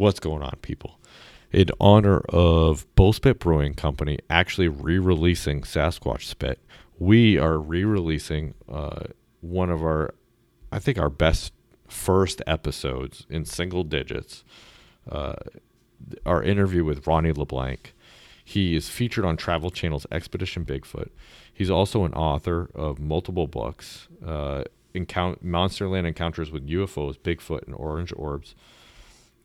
What's going on, people? In honor of Bull Spit Brewing Company actually re releasing Sasquatch Spit, we are re releasing uh, one of our, I think, our best first episodes in single digits. Uh, our interview with Ronny LeBlanc. He is featured on Travel Channel's Expedition Bigfoot. He's also an author of multiple books, uh, Encount- Monsterland Encounters with UFOs, Bigfoot, and Orange Orbs,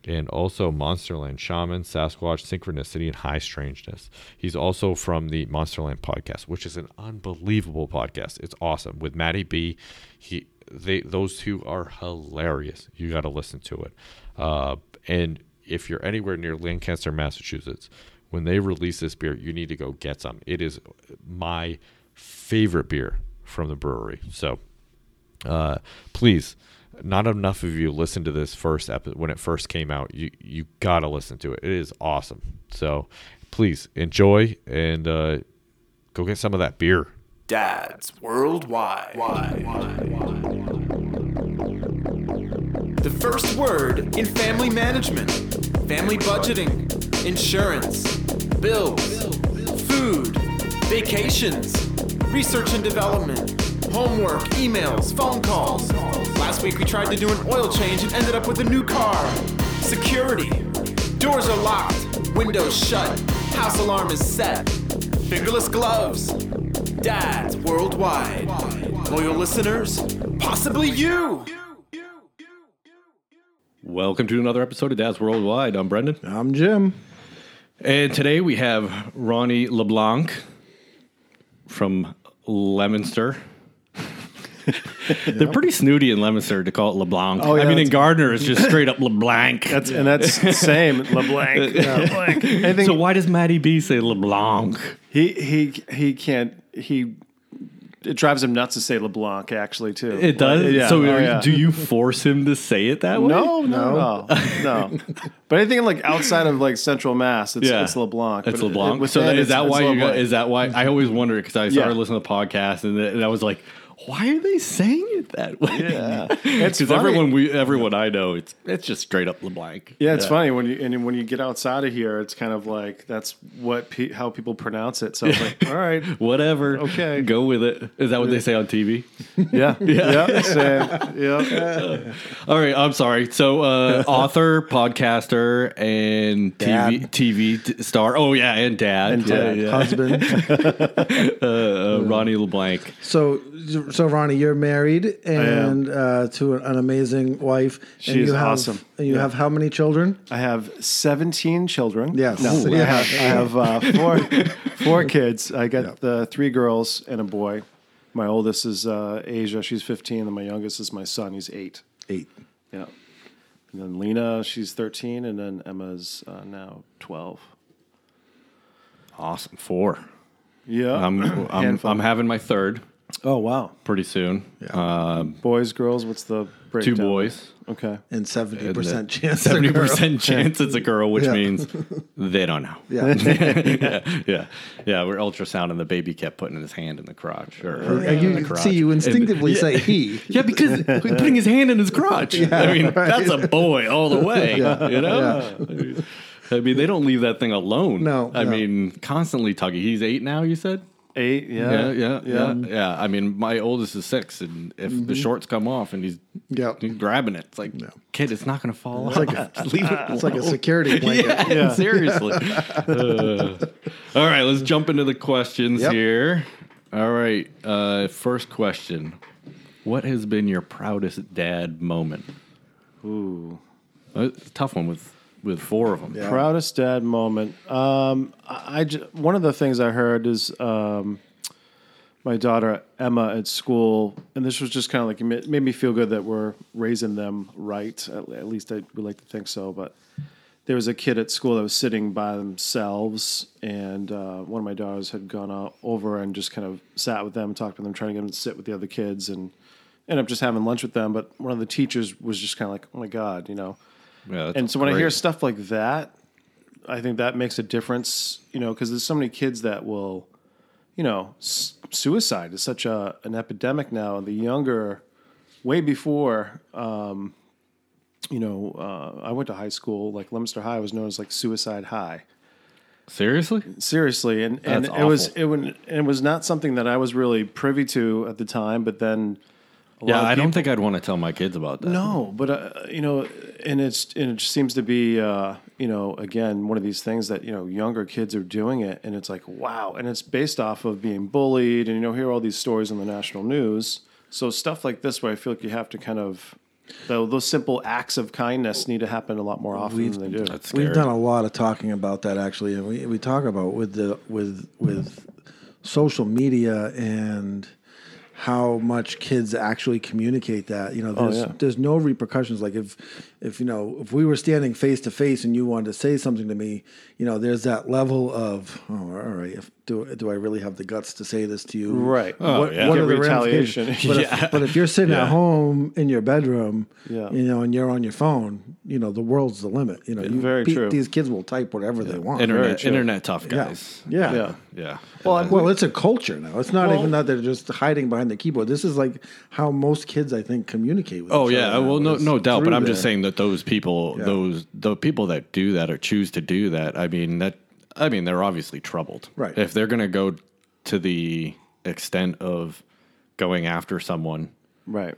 and also Monsterland Shaman, Sasquatch, Synchronicity, and High Strangeness. He's also from the Monsterland podcast, which is an unbelievable podcast. It's awesome with Matty B. He they those two are hilarious. You got to listen to it. Uh, and if you're anywhere near Lancaster, Massachusetts, when they release this beer, you need to go get some. It is my favorite beer from the brewery. So, uh, please, not enough of you listened to this first episode when it first came out. You you gotta listen to it. It is awesome. So, please enjoy and uh, go get some of that beer. Dads Worldwide. The first word in family management, family budgeting, insurance, bills, food, vacations, research and development, homework, emails, phone calls. Last week we tried to do an oil change and ended up with a new car. Security. Doors are locked, windows shut, house alarm is set. Fingerless gloves. Dads worldwide. Loyal listeners, possibly you. Welcome to another episode of Dad's Worldwide. I'm Brendan. I'm Jim. And today we have Ronny LeBlanc from Leominster. They're pretty snooty in Leominster to call it LeBlanc. Oh, yeah, I mean, in Gardner, it's just straight up LeBlanc. That's and that's the same LeBlanc. LeBlanc. Anything so why does Matty B say LeBlanc? he he he can't he. It drives him nuts to say LeBlanc actually too. It does? Yeah. So oh, yeah. do you force him to say it that way? No, no, no, no. But anything like outside of like Central Mass, it's, Yeah. it's LeBlanc. It's But it- LeBlanc. it- so within, that, is that it's why you got, is that why I always wondered because I started Yeah. listening to the podcast and, and I was like, why are they saying it that way? Yeah, it's Because everyone we everyone I know, it's it's just straight up LeBlanc. Yeah, it's funny when you and when you get outside of here, it's kind of like that's what pe- how people pronounce it. So it's like, all right, Whatever. Okay. Go with it. Is that what they say on TV? yeah, yeah, yeah, same, yeah. All right. I'm sorry. So, uh, author, podcaster, and TV Dad. TV t- star. Oh yeah, and dad. And Yeah, dad. yeah. husband. Uh, uh, Ronny LeBlanc. so, so Ronny, you're married and uh, to an amazing wife. She and is you have, awesome. And you Yeah. have how many children? I have 17 children. Yes. No, Ooh, I yeah. have, I have uh, four, four kids. I got the three girls and a boy. My oldest is uh, Asia. She's 15. And my youngest is my son. He's eight. Eight. Yeah. And then Lena, she's 13. And then Emma's uh, now 12. Awesome. Four. Yeah. I'm I'm, I'm having my third oh, wow. pretty soon. Um, Boys, girls, what's the two boys. Okay. And seventy percent chance. Seventy they're a girl. percent chance it's a girl, which Yeah. means they don't know. Yeah. yeah, yeah, yeah. We're ultrasound, and the baby kept putting his hand in the crotch. Or, or And in the crotch. see, you instinctively And- say he. Yeah, because putting his hand in his crotch. I mean, that's a boy all the way. You know. I mean, they don't leave that thing alone. No, I no. mean, constantly tugging. He's eight now. You said. Eight. Yeah, Yeah. yeah, yeah, yeah. I mean, my oldest is six, and if the shorts come off and he's, Yeah. he's grabbing it, it's like, kid, it's not going to fall off. like a- leave it. It's like a security blanket. Yeah, seriously. Uh, all right, let's jump into the questions Yep. here. All right, uh, first question: What has been your proudest dad moment? Ooh. Uh, a tough one with with four of them. Yeah. Proudest dad moment. Um, I, I one of the things I heard is um, my daughter Emma at school, and this was just kind of like it made me feel good that we're raising them right. At, at least I would like to think so. But there was a kid at school that was sitting by themselves, and uh, one of my daughters had gone out over and just kind of sat with them, talked to them, trying to get them to sit with the other kids, and ended up just having lunch with them. But one of the teachers was just kind of like, "Oh my god," you know. Yeah, and so when I hear stuff like that, I think that makes a difference, you know, because there's so many kids that will, you know, s- suicide is such a an epidemic now. And the younger, way before, um, you know, uh, I went to high school. Like Leominster High was known as like Suicide High. Seriously? Seriously, and and That's it was it was it was not something that I was really privy to at the time. But then, Yeah, lot of I don't think I'd want to tell my kids about that. No, but uh, you know, and it's and it seems to be uh, you know again one of these things that you know younger kids are doing it, and it's like wow, and it's based off of being bullied, and you know hear all these stories on the national news. So stuff like this, where I feel like you have to kind of though those simple acts of kindness need to happen a lot more often than they do. That's scary. We've done a lot of talking about that actually, and we, we talk about with the with with social media and how much kids actually communicate that. You know, oh, there's yeah. there's no repercussions. Like if if you know if we were standing face to face and you wanted to say something to me, you know, there's that level of oh, all right, if, do do I really have the guts to say this to you? Right. Oh, what, yeah. what Get are the retaliation. ramifications? But, if, but if you're sitting at home in your bedroom, Yeah. you know, and you're on your phone, you know, the world's the limit. You know, you, very pe- true. These kids will type whatever they want. internet, internet tough Yeah. guys. Yeah. Yeah. Yeah. Well, I'm, Well, it's a culture now. It's not Well- even that they're just hiding behind the keyboard. This is like how most kids, I think, communicate with. Oh each yeah, other well no no doubt, but I'm just saying that those people, Yeah. those the people that do that or choose to do that, I mean that I mean they're obviously troubled. Right. If they're going to go to the extent of going after someone, right.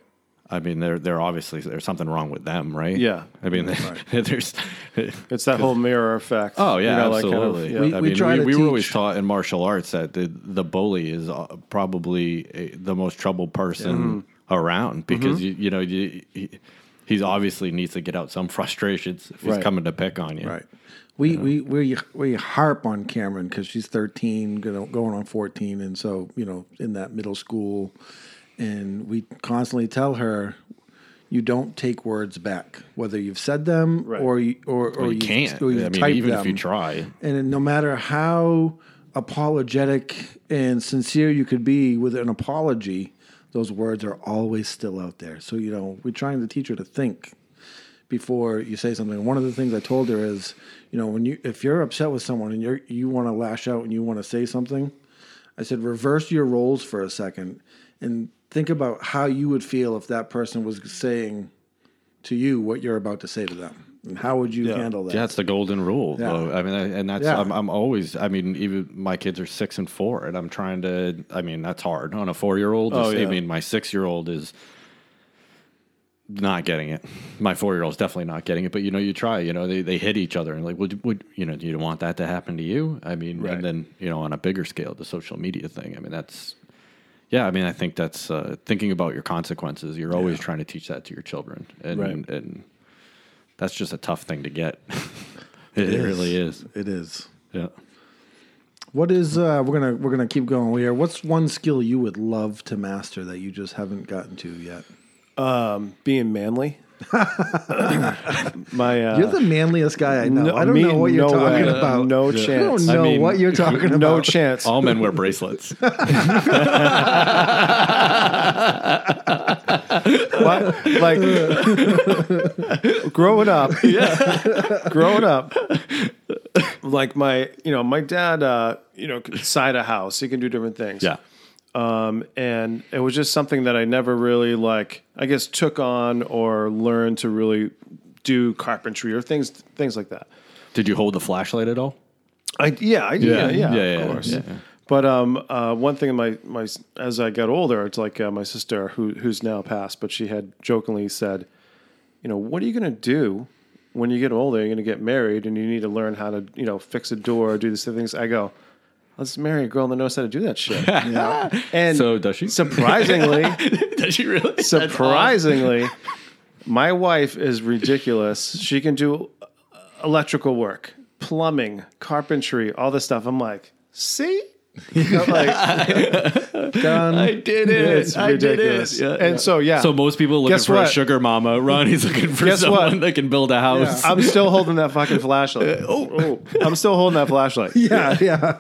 I mean they're they're obviously there's something wrong with them, right? Yeah. I mean there's It's that whole mirror effect. Oh yeah, you know, like kind of- absolutely. yeah. We- I we mean, try we, to we were always taught in martial arts that the the bully is uh, probably a, the most troubled person around because you you know you, he, he's obviously needs to get out some frustrations if he's Right. coming to pick on you. Right. We we we we harp on Cameron because she's thirteen, gonna, on fourteen, and so you know in that middle school, and we constantly tell her, you don't take words back, whether you've said them Right. or you or, or Well, you can't. or you've I mean, even if you try. And no matter how apologetic and sincere you could be with an apology, those words are always still out there. So, you know, we're trying to teach her to think before you say something. One of the things I told her is, you know, when you if you're upset with someone and you're you want to lash out and you want to say something, I said reverse your roles for a second and think about how you would feel if that person was saying to you what you're about to say to them. And how would you handle that? Yeah, it's the golden rule. Yeah. though. I mean, and that's Yeah. I'm, I'm always. I mean, even my kids are six and four, and I'm trying to. I mean, that's hard on a four year old. Oh, yeah. I mean, my six year old is not getting it. My four year old's definitely not getting it. But you know, you try. You know, they, they hit each other, and like, would would you know? Do you want that to happen to you? I mean, Right. and then you know, on a bigger scale, the social media thing. I mean, that's. Yeah, I mean, I think that's uh, thinking about your consequences. You're always trying to teach that to your children, and Right. and that's just a tough thing to get. it, really is. It is. Yeah. What is uh we're gonna we're gonna keep going here. What's one skill you would love to master that you just haven't gotten to yet? being manly. My uh, You're the manliest guy I know. no- I don't me- know what you're no talking way. about. No chance. I don't know I mean, what you're talking about. no chance. All men wear bracelets. What? Like growing up, yeah, growing up, like my, you know, my dad, uh, you know, could side a house. He can do different things. yeah. Um, and it was just something that I never really like, I guess, took on or learned to really do carpentry or things, things like that. Did you hold the flashlight at all? I yeah, I, yeah, yeah, Yeah, of yeah, course. yeah. But um, uh, one thing in my my as I got older, it's like uh, my sister who who's now passed, but she had jokingly said, you know, what are you going to do when you get older? You're going to get married, and you need to learn how to you know fix a door, or do these things. I go. Let's marry a girl that knows how to do that shit. And So does she? Surprisingly, Does she really? surprisingly, my wife is ridiculous. She can do electrical work, plumbing, carpentry, all this stuff. I'm like, see? I'm like, Done. I did it. it's I did it. Yeah, and yeah. so, yeah. So most people looking Guess for a sugar mama. Ronny's looking for Guess what? someone that can build a house. I'm still holding that fucking flashlight. oh, I'm still holding that flashlight. yeah, yeah.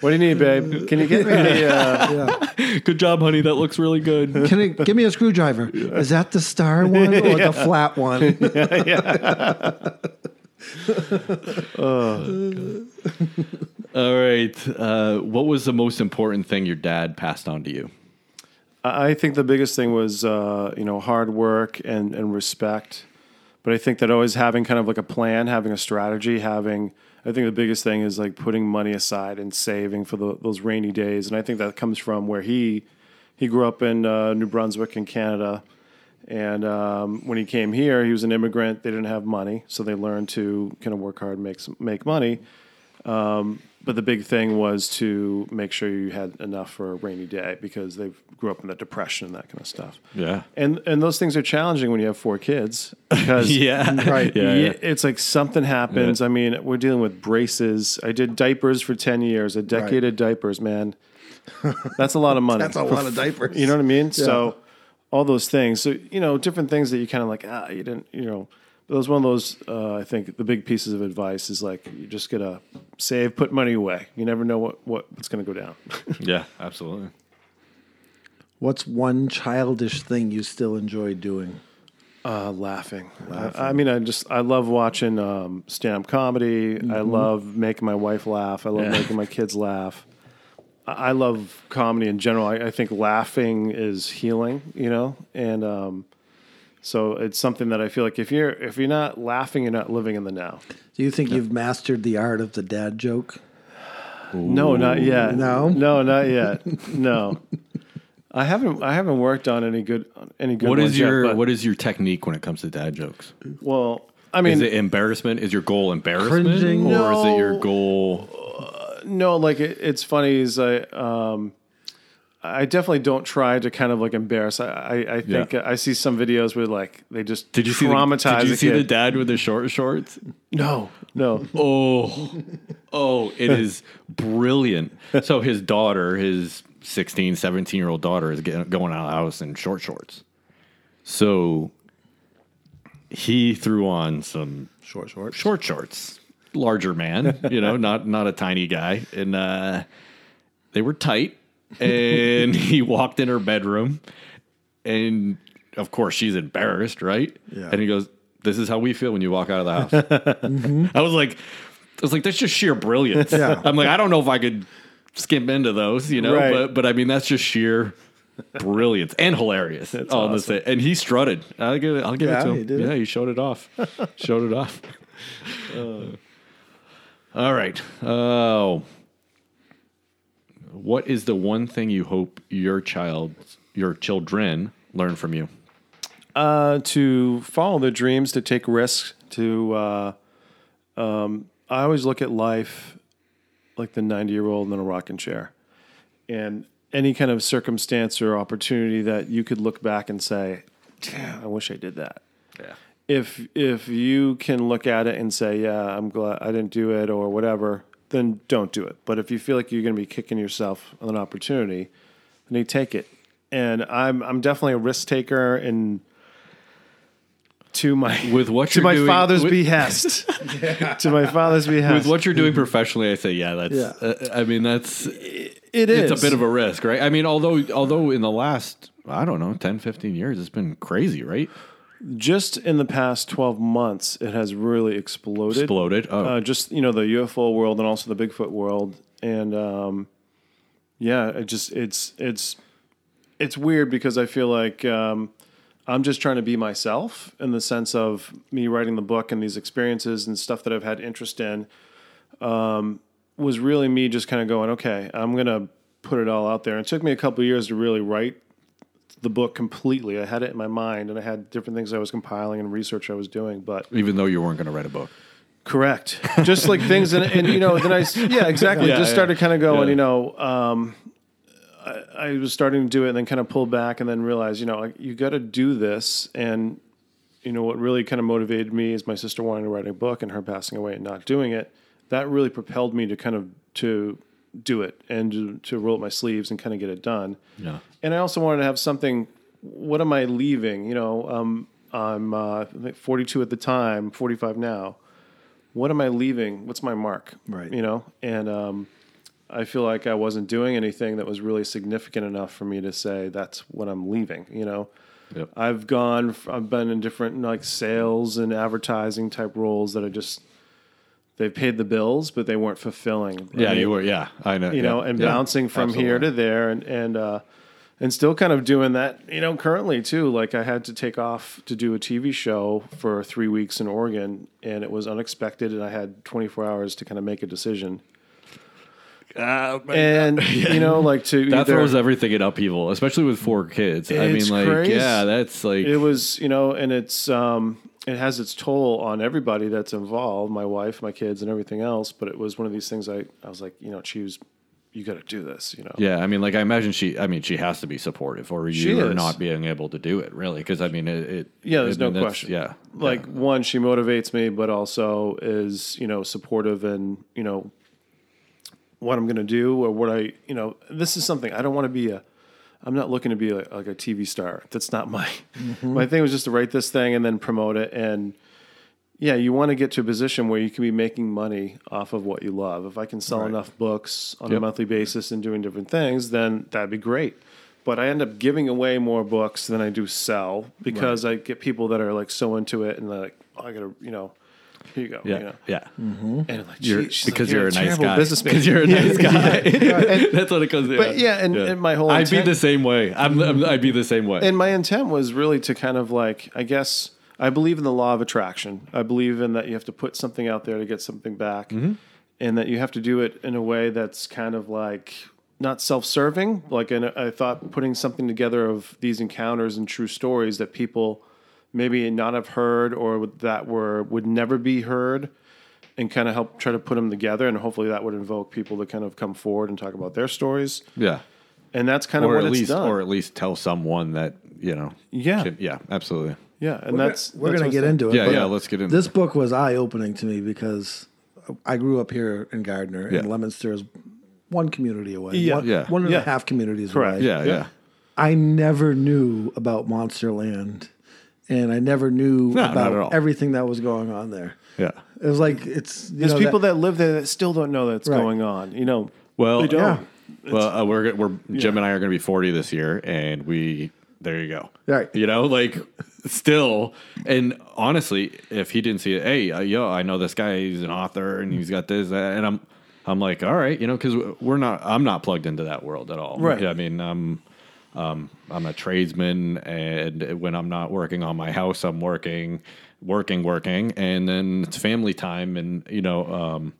What do you need, babe? Can you get me the, uh, Good job, honey. That looks really good. Can it give me a screwdriver? Is that the star one or the flat one? All right. Uh, what was the most important thing your dad passed on to you? I think the biggest thing was uh, you know hard work and and respect. But I think that always having kind of like a plan, having a strategy, having I think the biggest thing is like putting money aside and saving for the, those rainy days. And I think that comes from where he he grew up in uh, New Brunswick in Canada. And um, when he came here, he was an immigrant. They didn't have money, so they learned to kind of work hard, make some, make money. Um, but the big thing was to make sure you had enough for a rainy day because they grew up in the depression and that kind of stuff. Yeah. And and those things are challenging when you have four kids because Yeah. Right. Yeah. yeah, yeah. it's like something happens. I mean, we're dealing with braces. I did diapers for ten years, a decade Right. of diapers, man. That's a lot of money. That's a lot of diapers. You know what I mean? So all those things. So you know, different things that you kind of like. Ah, you didn't. You know, that was one of those. Uh, I think the big pieces of advice is like you just gotta save, put money away. You never know what what what's gonna go down. Yeah, absolutely. What's one childish thing you still enjoy doing? Uh, laughing. I, I mean, I just I love watching um, stand up comedy. I love making my wife laugh. I love Yeah. making my kids laugh. I, I love comedy in general. I, I think laughing is healing. You know, and um, so it's something that I feel like if you're if you're not laughing, you're not living in the now. Do you think you've mastered the art of the dad joke? No, not yet. No? no, not yet. No, I haven't. I haven't worked on any good any good. What ones is yet, your but- what is your technique when it comes to dad jokes? well? I mean, Is it embarrassment? Is your goal embarrassment, Cringing? or is it your No. goal? No, like it, it's funny is I um I definitely don't try to kind of like embarrass. I I, I think Yeah. I see some videos where like they just Did you see the, traumatize Did you see the kid. dad with the short shorts? no, no. Oh, oh, it is brilliant. So his daughter, his 16, 17 year old daughter, is getting, going out of the house in short shorts. So he threw on some Short, short. short shorts, larger man, you know, not not a tiny guy, and uh, they were tight. And he walked in her bedroom, and of course she's embarrassed, right? Yeah. And he goes, "This is how we feel when you walk out of the house." Mm-hmm. I was like, I was like, that's just sheer brilliance. Yeah. I'm like, I don't know if I could skimp into those, you know, Right. but but I mean, that's just sheer brilliance and hilarious. on the awesome. sa- and he strutted. I'll give it. I'll give Yeah, it to he him. it. yeah, he showed it off. showed it off. Uh. All right. Oh, what is the one thing you hope your child, your children, learn from you? Uh, to follow their dreams, to take risks, to uh, um, I always look at life like the 90 year old in a rocking chair. And any kind of circumstance or opportunity that you could look back and say, "Damn, I wish I did that. Yeah. If if you can look at it and say, "Yeah, I'm glad I didn't do it," or whatever, then don't do it. But if you feel like you're going to be kicking yourself on an opportunity, then you take it. And I'm I'm definitely a risk taker, and to my With what to you're my doing- father's with- behest, to my father's behest. With what you're doing professionally, I say, yeah, that's. Yeah. Uh, I mean, that's. it is, It's a bit of a risk, right? I mean, although although in the last, I don't know, 10, 15 years, it's been crazy, right? Just in the past 12 months, it has really exploded. Exploded. Oh, uh, just you know the UFO world and also the Bigfoot world, and um, yeah, it just it's it's it's weird because I feel like um, I'm just trying to be myself in the sense of me writing the book and these experiences and stuff that I've had interest in um, was really me just kind of going, okay, I'm gonna put it all out there. And it took me a couple of years to really write the book completely. I had it in my mind, and I had different things I was compiling and research I was doing, but even though you weren't going to write a book. Correct. Just like things, and, and you know, then I, yeah, exactly. Yeah, just yeah. started kind of going, Yeah. you know, um, I, I was starting to do it, and then kind of pulled back, and then realized, you know, like, you got to do this. And you know, what really kind of motivated me is my sister wanting to write a book, and her passing away and not doing it. That really propelled me to kind of to do it and to, roll up my sleeves and kind of get it done. Yeah. And I also wanted to have something. What am I leaving? You know, um, I'm uh, 42 at the time, 45 now. What am I leaving? What's my mark? Right. You know, and um, I feel like I wasn't doing anything that was really significant enough for me to say that's what I'm leaving. You know, Yep. I've gone. I've been in different like sales and advertising type roles that I just they paid the bills, but they weren't fulfilling. Yeah, you were. Yeah, I know. you know, and bouncing from here to there, and and uh, and still kind of doing that, you know, currently too. Like I had to take off to do a TV show for three weeks in Oregon, and it was unexpected, and I had 24 hours to kind of make a decision. and you know, like to That either- throws everything in upheaval, especially with four kids. I mean, like, crazy. yeah, that's like, it was you know and it's um it has its toll on everybody that's involved my wife my kids and everything else but it was one of these things i i was like you know choose you got to do this you know yeah. I mean, like, I imagine she. I mean, she has to be supportive, or She you are not being able to do it, really. Because I mean, it. it yeah there's I no mean, question Yeah, like one she motivates me but also is you know supportive and you know what i'm going to do or what i you know this is something i don't want to be a i'm not looking to be like, like a tv star. That's not my mm-hmm. my thing was just to write this thing and then promote it. And yeah you want to get to a position where you can be making money off of what you love. If i can sell enough books on a monthly basis and doing different things then that'd be great. But I end up giving away more books than I do sell because I get people that are like so into it and they're like, oh, I gotta, you know, here you go. yeah, You know? yeah. And I'm like, You're, she's because like, you're, a nice terrible guy. businessman. Because you're a nice guy. That's what it comes. But yeah, and- and my whole I'd be the same way. I'm, I'm, I'd be the same way. And my intent was really to kind of like, I guess, I believe in the law of attraction. I believe in that you have to put something out there to get something back, Mm-hmm. and that you have to do it in a way that's kind of like not self-serving. Like, and I thought putting something together of these encounters and true stories that people maybe not have heard or that were would never be heard. And kind of help try to put them together, and hopefully that would invoke people to kind of come forward and talk about their stories. yeah. And that's kind of Or what at it's least, done. or at least tell someone that you know. Yeah. should- yeah, absolutely. yeah, and We're that's gonna, we're that's gonna get into it. Yeah, yeah, let's get into it. This it. book was eye opening to me because I grew up here in Gardner, Yeah. and Leominster is one community away. Yeah. one, Yeah. one and a half communities Correct. away. Yeah, yeah. I never knew about Monsterland, and I never knew No, about everything that was going on there. Yeah. It was like it's you There's know, people that, live there that still don't know that's Right. going on. You know, Well, they don't. yeah. Well, uh, we're we're Jim and I are going to be 40 this year, and we there you go. Right. You know, like still, and honestly, if he didn't see it, hey, uh, yo, I know this guy. He's an author, and he's got this, that, and I'm. I'm like, all right, you know, because we're not. I'm not plugged into that world at all. Right. I mean, I'm, um, I'm a tradesman, and when I'm not working on my house, I'm working, working, working, and then it's family time, and you know, um,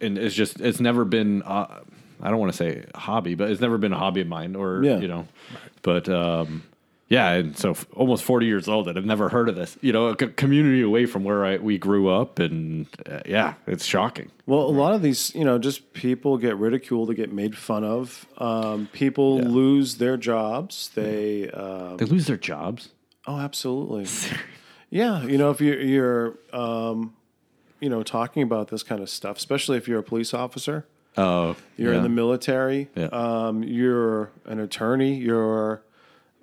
and it's just it's never been uh, I don't want to say hobby, but it's never been a hobby of mine, or Yeah. you know, but um, yeah, and so f- almost forty years old, and I've never heard of this. You know, a c- community away from where I we grew up, and uh, yeah, it's shocking. Well, a lot of these, you know, just people get ridiculed, they get made fun of. Um, people Yeah. lose their jobs. They, um, They lose their jobs. oh, absolutely. yeah, you know, if you're, you're, um, you know, talking about this kind of stuff, especially if you're a police officer, Oh, you're in the military, Yeah. um, you're an attorney, you're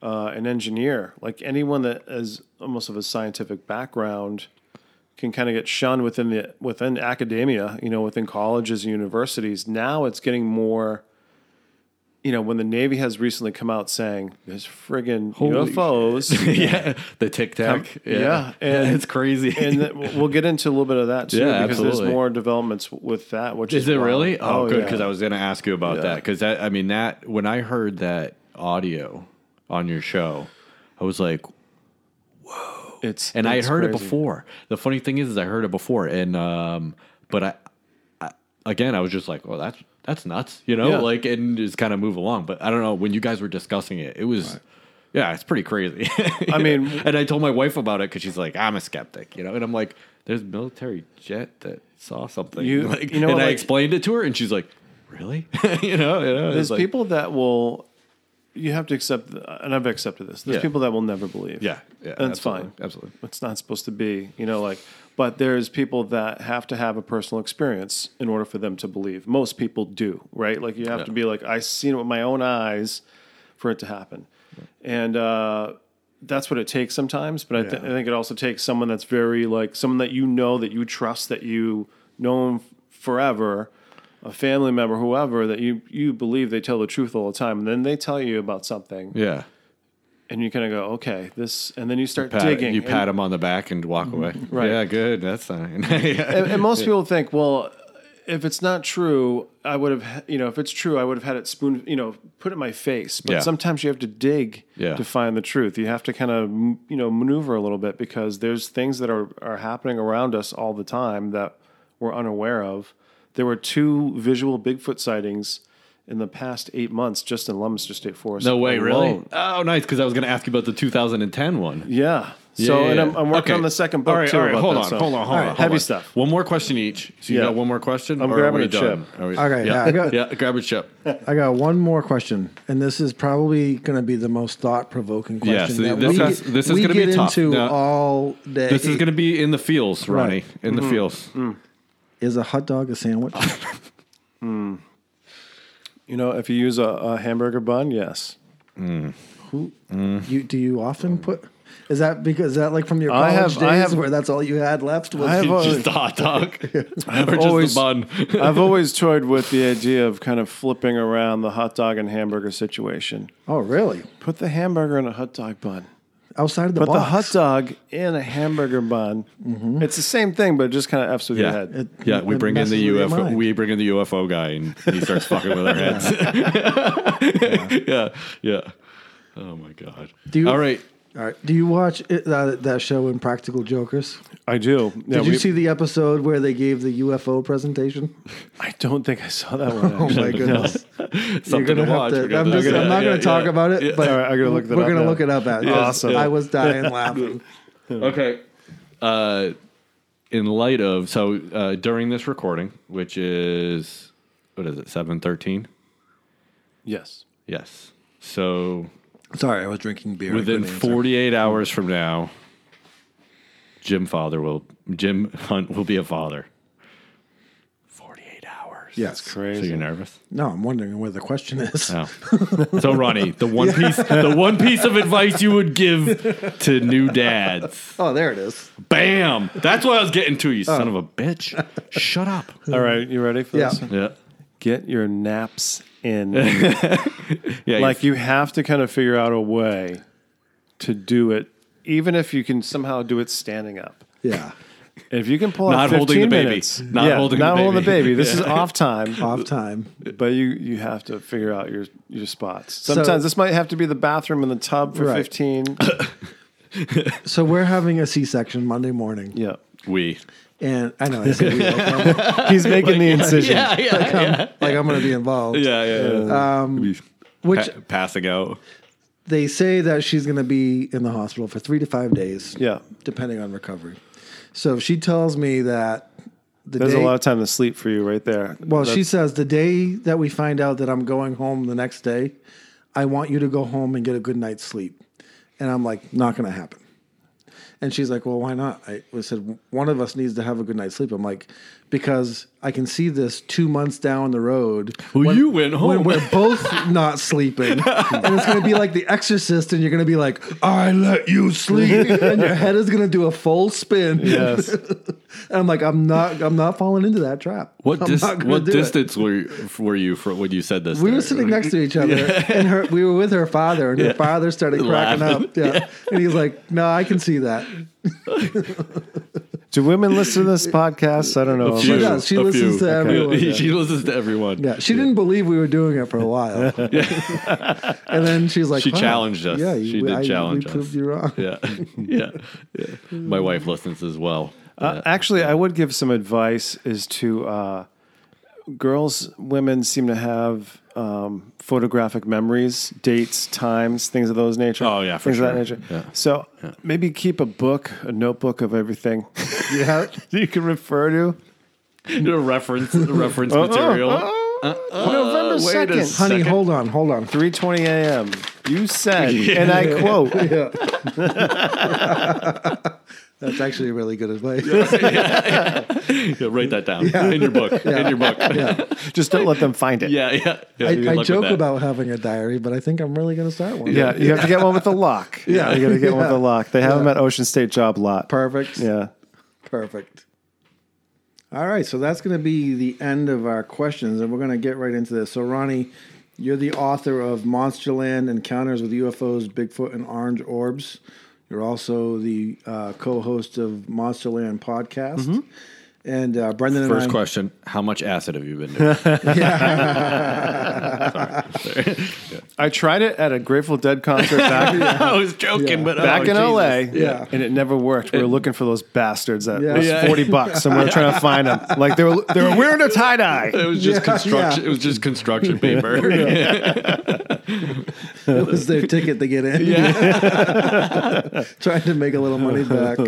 uh, an engineer. Like anyone that has almost of a scientific background can kind of get shunned within the within academia, you know, within colleges and universities. Now it's getting more. You know, when the Navy has recently come out saying there's friggin' Holy UFOs, yeah, the tic tac. yeah, and- it's crazy. and th- we'll get into a little bit of that too, Yeah, because there's more developments with that. Which is, Is it wild. really? Oh, good. yeah. Because I was going to ask you about Yeah. that. Because that, I mean, that when I heard that audio on your show, I was like, whoa! it's and I had heard it before. The funny thing is, is I heard it before, and um, but I, I again, I was just like, well, that's that's nuts, you know, Yeah. like and just kind of move along. But I don't know when you guys were discussing it, it was. Yeah, it's pretty crazy. I mean- and I told my wife about it because she's like, "I'm a skeptic," you know, and I'm like, "There's a military jet that saw something." You- like, you know and I explained it to her, and she's like, "Really?" you know, you know. There's like- people that will. You have to accept, and I've accepted this. There's Yeah. people that will never believe. Yeah, yeah, that's absolutely, fine. absolutely. It's not supposed to be, you know, like. But there's people that have to have a personal experience in order for them to believe. Most people do, right? Like you have to be like, I seen it with my own eyes for it to happen, and uh, that's what it takes sometimes. But I, th- I think it also takes someone that's very like someone that you know that you trust that you know 'em forever a family member, whoever that you you believe they tell the truth all the time, and then they tell you about something, Yeah. and you kind of go, okay, this, and then you start Pat, digging. You and- pat him on the back and walk away. Right. Yeah, good. That's fine. yeah. and, and most people think, well, if it's not true, I would have, you know, if it's true, I would have had it spoon, you know, put it in my face. But Yeah. sometimes you have to dig Yeah. to find the truth. You have to kind of, you know, maneuver a little bit because there's things that are, are happening around us all the time that we're unaware of. There were two visual Bigfoot sightings in the past eight months just in Leominster State Forest. No way, really? Oh, nice. Because I was going to ask you about the 2010 one. Yeah. So, Yeah, and yeah, I'm, I'm working okay. on the second book All right, too. all right, about hold that, on, so- hold on, hold All right, on. Heavy hold on. stuff. One more question each. So you Yeah. got one more question? I'm Or grabbing a done? chip. We- Okay, yeah, yeah, I got- yeah, grab a chip. I got one more question, and this is probably going to be the most thought-provoking question. Yeah, question. so that this we, is- this is gonna be get tough. into Now, all day. This is going to be in the fields, Ronny. Right. In Mm-hmm. the feels. Is a hot dog a sandwich? Hmm. You know, if you use a, a hamburger bun, yes. Who hmm. you do you often put? Is that because is that like from your I college have- days I have- where that's all you had left? Was I have a- Just a hot dog. or just always- a bun. I've always toyed with the idea of kind of flipping around the hot dog and hamburger situation. oh, really? Put the hamburger in a hot dog bun. Outside of the Put box. the hot dog in a hamburger bun. Mm-hmm. It's the same thing, but it just kind of f's with your head. It- Yeah, we bring in the messes with your UFO. We bring in the UFO guy, and he starts fucking with our heads. yeah, yeah. Oh my god. Do you- All right. All right. Do you watch it, that that show Impractical Jokers? I do. Yeah, Did you we- see the episode where they gave the UFO presentation? I don't think I saw that one. Oh actually. my goodness! Something gonna to have watch. to- We're gonna- I'm, just, yeah, I'm not yeah, going to talk yeah. about it, Yeah. but All right, I gotta look we're gonna look it up at. Awesome. I was dying laughing. Okay. Uh, in light of so uh, during this recording, which is what is it, seven thirteen? Yes. Yes. So Sorry, I was drinking beer. Within forty eight oh. hours from now, Jim Father will Jim Hunt will be a father. Forty eight hours. Yes. So Crazy. So you're nervous? No, I'm wondering where the question is. No. Oh. so Ronny, the one piece the one piece of advice you would give to new dads. Oh, there it is. Bam! That's what I was getting to, you oh. son of a bitch. Shut up. All right, you ready for Yeah. this? Yeah. Get your naps in. Yeah. like you have to kind of figure out a way to do it, even if you can somehow do it standing up. Yeah. If you can pull Not out 15 holding the baby. minutes, Not yeah, holding not the holding the baby. baby. This is off time, Off time. but you you have to figure out your your spots. Sometimes this might have to be the bathroom and the tub for Right. 15. So we're having a C-section Monday morning, yeah, we. And I know I said like, he's making the incision. yeah, yeah. like I'm going to be involved. Yeah, yeah. Um, Which passing out. they say that she's going to be in the hospital for three to five days. Yeah. depending on recovery. So she tells me that the There's day, a lot of time to sleep for you right there. Well, she says the day that we find out that I'm going home the next day, I want you to go home and get a good night's sleep. And I'm like, not going to happen. And she's like, well, why not? I said, one of us needs to have a good night's sleep. I'm like, because I can see this two months down the road. Well, you went When home. we're both not sleeping. and it's going to be like The Exorcist, and you're going to be like, I let you sleep. and your head is going to do a full spin. Yes. and I'm like, I'm not, I'm not falling into that trap. What dis- what it. distance were you, were you from when you said this? We there? were sitting next to each other, and her, we were with her father, and her father started cracking Laughing. up. Yeah. and he's like, "No, I can see that." Do women listen to this podcast? I don't know. She Few, does. She a listens few. to everyone. Yeah. she listens to everyone. Yeah, she didn't believe we were doing it for a while. and then she's like, She "Wow, challenged us. Yeah, She did I- challenge we us. proved you wrong. Yeah, yeah, yeah. My wife listens as well. Uh, actually, I would give some advice is to uh, girls, women seem to have um, photographic memories, dates, times, things of those nature. Oh, yeah, for things of that nature. Yeah. So maybe keep a book, a notebook of everything Yeah. you can refer to. The reference, the reference material. November wait a second, Honey, Second. hold on, hold on. three twenty a.m. You said, and I quote, That's actually really good advice. Yeah, write that down in your book. In your book. Yeah, just don't let them find it. yeah. yeah. I, I joke about having a diary, but I think I'm really going to start one. Yeah, you have to get one with a lock. Yeah. you got to get one with a lock. They have Yeah. them at Ocean State Job Lot. Perfect. Yeah. Perfect. All right, so that's going to be the end of our questions, and we're going to get right into this. So, Ronny, you're the author of Monsterland Encounters with UFOs, Bigfoot, and Orange Orbs. You're also the uh, co-host of Monsterland podcast, And uh, Brendan and First I, question: How much acid have you been doing? yeah I tried it at a Grateful Dead concert back, I was joking, but back oh, in Jesus. LA, Yeah. and it never worked. We were looking for those bastards that Yeah. was Yeah. forty bucks, and we were trying to find them. Like they were they were wearing a tie dye. It was just Yeah, construction. yeah. It was just construction paper. it was their ticket to get in. Trying to make a little money back.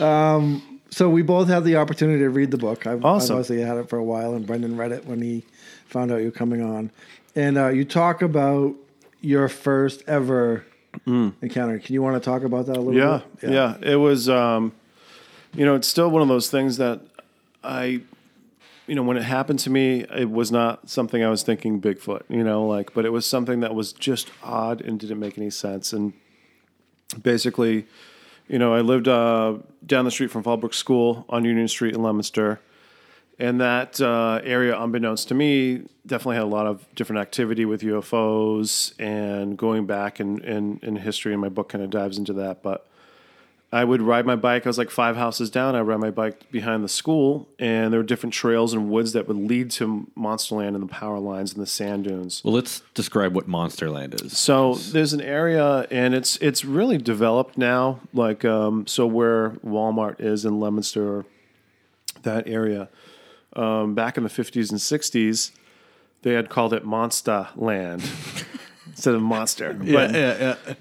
Um, so we both had the opportunity to read the book. I've, Awesome. I've obviously had it for a while, and Brendan read it when he found out you were coming on. And uh, you talk about your first ever encounter. Can you want to talk about that a little Yeah, bit? yeah, It was, um, you know, it's still one of those things that I, you know, when it happened to me, it was not something I was thinking Bigfoot, you know, like, but it was something that was just odd and didn't make any sense. And basically, you know, I lived uh, down the street from Fallbrook School on Union Street in Leominster. And that uh, area, unbeknownst to me, definitely had a lot of different activity with UFOs and going back in, in, in history, and my book kind of dives into that. But I would ride my bike. I was like five houses down. I ride my bike behind the school, and there were different trails and woods that would lead to Monsterland and the power lines and the sand dunes. well, let's describe what Monsterland is. So there's an area, and it's it's really developed now. Like um, so, where Walmart is in Leominster, that area. Um, back in the 50s and 60s, they had called it Monster Land instead of Monster. But yeah, yeah.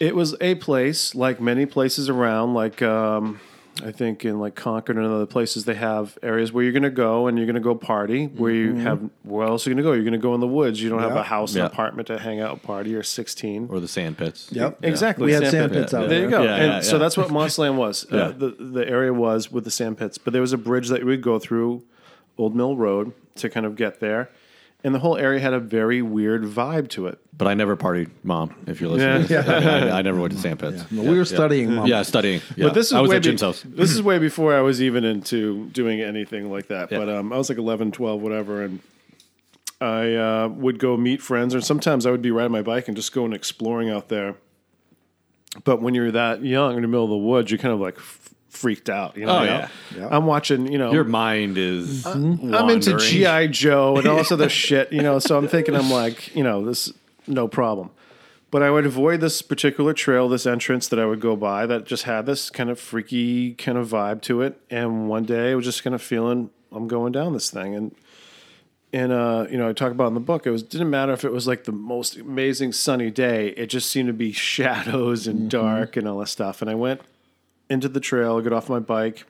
It was a place like many places around, like um, I think in like Concord and other places, they have areas where you're going to go and you're going to go party. Where you have where else are you going to go? You're going to go in the woods. You don't have a house, Yeah. an apartment to hang out, party. You're 16. Or the sand pits. Yep. Exactly. We had Sand sand pit. pits out There there. you go. Yeah, and yeah, so that's what Monsterland was. Yeah. Uh, the the area was with the sand pits, but there was a bridge that we would go through Old Mill Road to kind of get there, and the whole area had a very weird vibe to it. But I never partied, Mom. If you're listening, Yeah. to this. I, I never went to sand pits. No, we were studying, Mom. Yeah, studying. Yeah. But this is I was way at Jim's be- house. This is way before I was even into doing anything like that. Yeah. But um, I was like 11, 12, whatever, and I uh, would go meet friends, or sometimes I would be riding my bike and just going exploring out there. But when you're that young in the middle of the woods, you're kind of like f- freaked out. You know, Oh, Like, yeah. Yeah. I'm watching. You know, Your mind is. I'm into. GI Joe and all this other shit, you know. So I'm thinking, I'm like, you know, this no problem. But I would avoid this particular trail, this entrance that I would go by that just had this kind of freaky kind of vibe to it. And one day I was just kind of feeling I'm going down this thing, and and uh, you know, I talk about in the book. It was didn't matter if it was like the most amazing sunny day. It just seemed to be shadows and dark and all that stuff. And I went into the trail, get off my bike,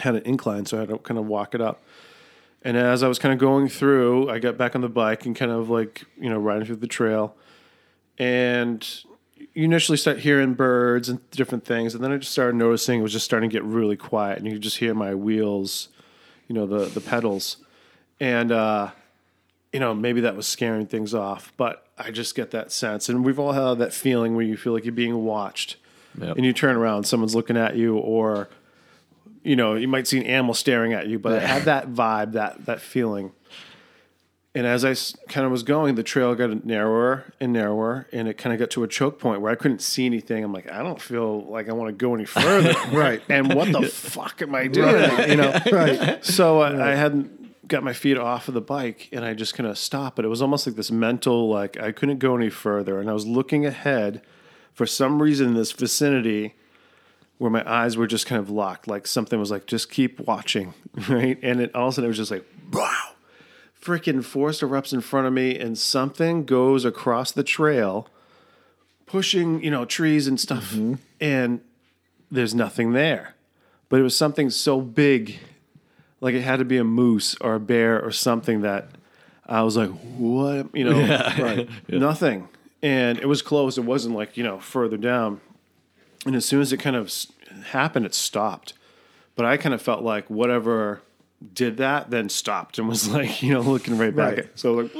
had an incline, so I had to kind of walk it up. And as I was kind of going through, I got back on the bike and kind of like, you know, riding through the trail. And you initially start hearing birds and different things. And then I just started noticing it was just starting to get really quiet. And you could just hear my wheels, you know, the, the pedals. And, uh, you know, maybe that was scaring things off. But I just get that sense. And we've all had that feeling where you feel like you're being watched. Yep. And you turn around, someone's looking at you, or you know, you might see an animal staring at you, but I had that vibe, that that feeling. And as I kind of was going, the trail got narrower and narrower, and it kind of got to a choke point where I couldn't see anything. I'm like, I don't feel like I want to go any further. Right. And what the fuck am I doing? You know. Right. So uh, I, I hadn't got my feet off of the bike, and I just kind of stopped. But it was almost like this mental, like I couldn't go any further, and I was looking ahead. For some reason, in this vicinity, where my eyes were just kind of locked, like something was like, just keep watching, right? And it all of a sudden it was just like, wow, freaking forest erupts in front of me, and something goes across the trail, pushing, you know, trees and stuff, mm-hmm. and there's nothing there. But it was something so big, like it had to be a moose or a bear or something that I was like, what? You know, right. nothing. And it was close. It wasn't like, you know, further down. And as soon as it kind of happened, it stopped. But I kind of felt like whatever did that then stopped and was like, you know, looking right back. Right. At, so like,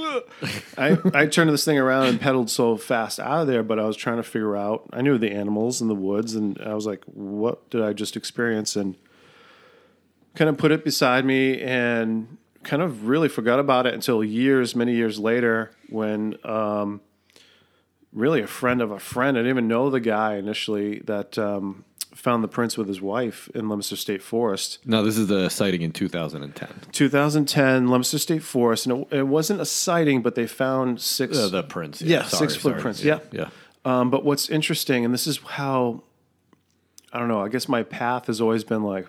I I turned this thing around and pedaled so fast out of there, but I was trying to figure out. I knew the animals in the woods, and I was like, what did I just experience? And kind of put it beside me and kind of really forgot about it until years, many years later, when um, really a friend of a friend, I didn't even know the guy initially that um, found the prints with his wife in Leominster State Forest. No, this is the sighting in 2010. 2010, Leominster State Forest, and it, it wasn't a sighting, but they found six. Uh, the prints. Yeah, sorry, six footprints. Yeah. yeah. Um, but what's interesting, and this is how I don't know. I guess my path has always been like,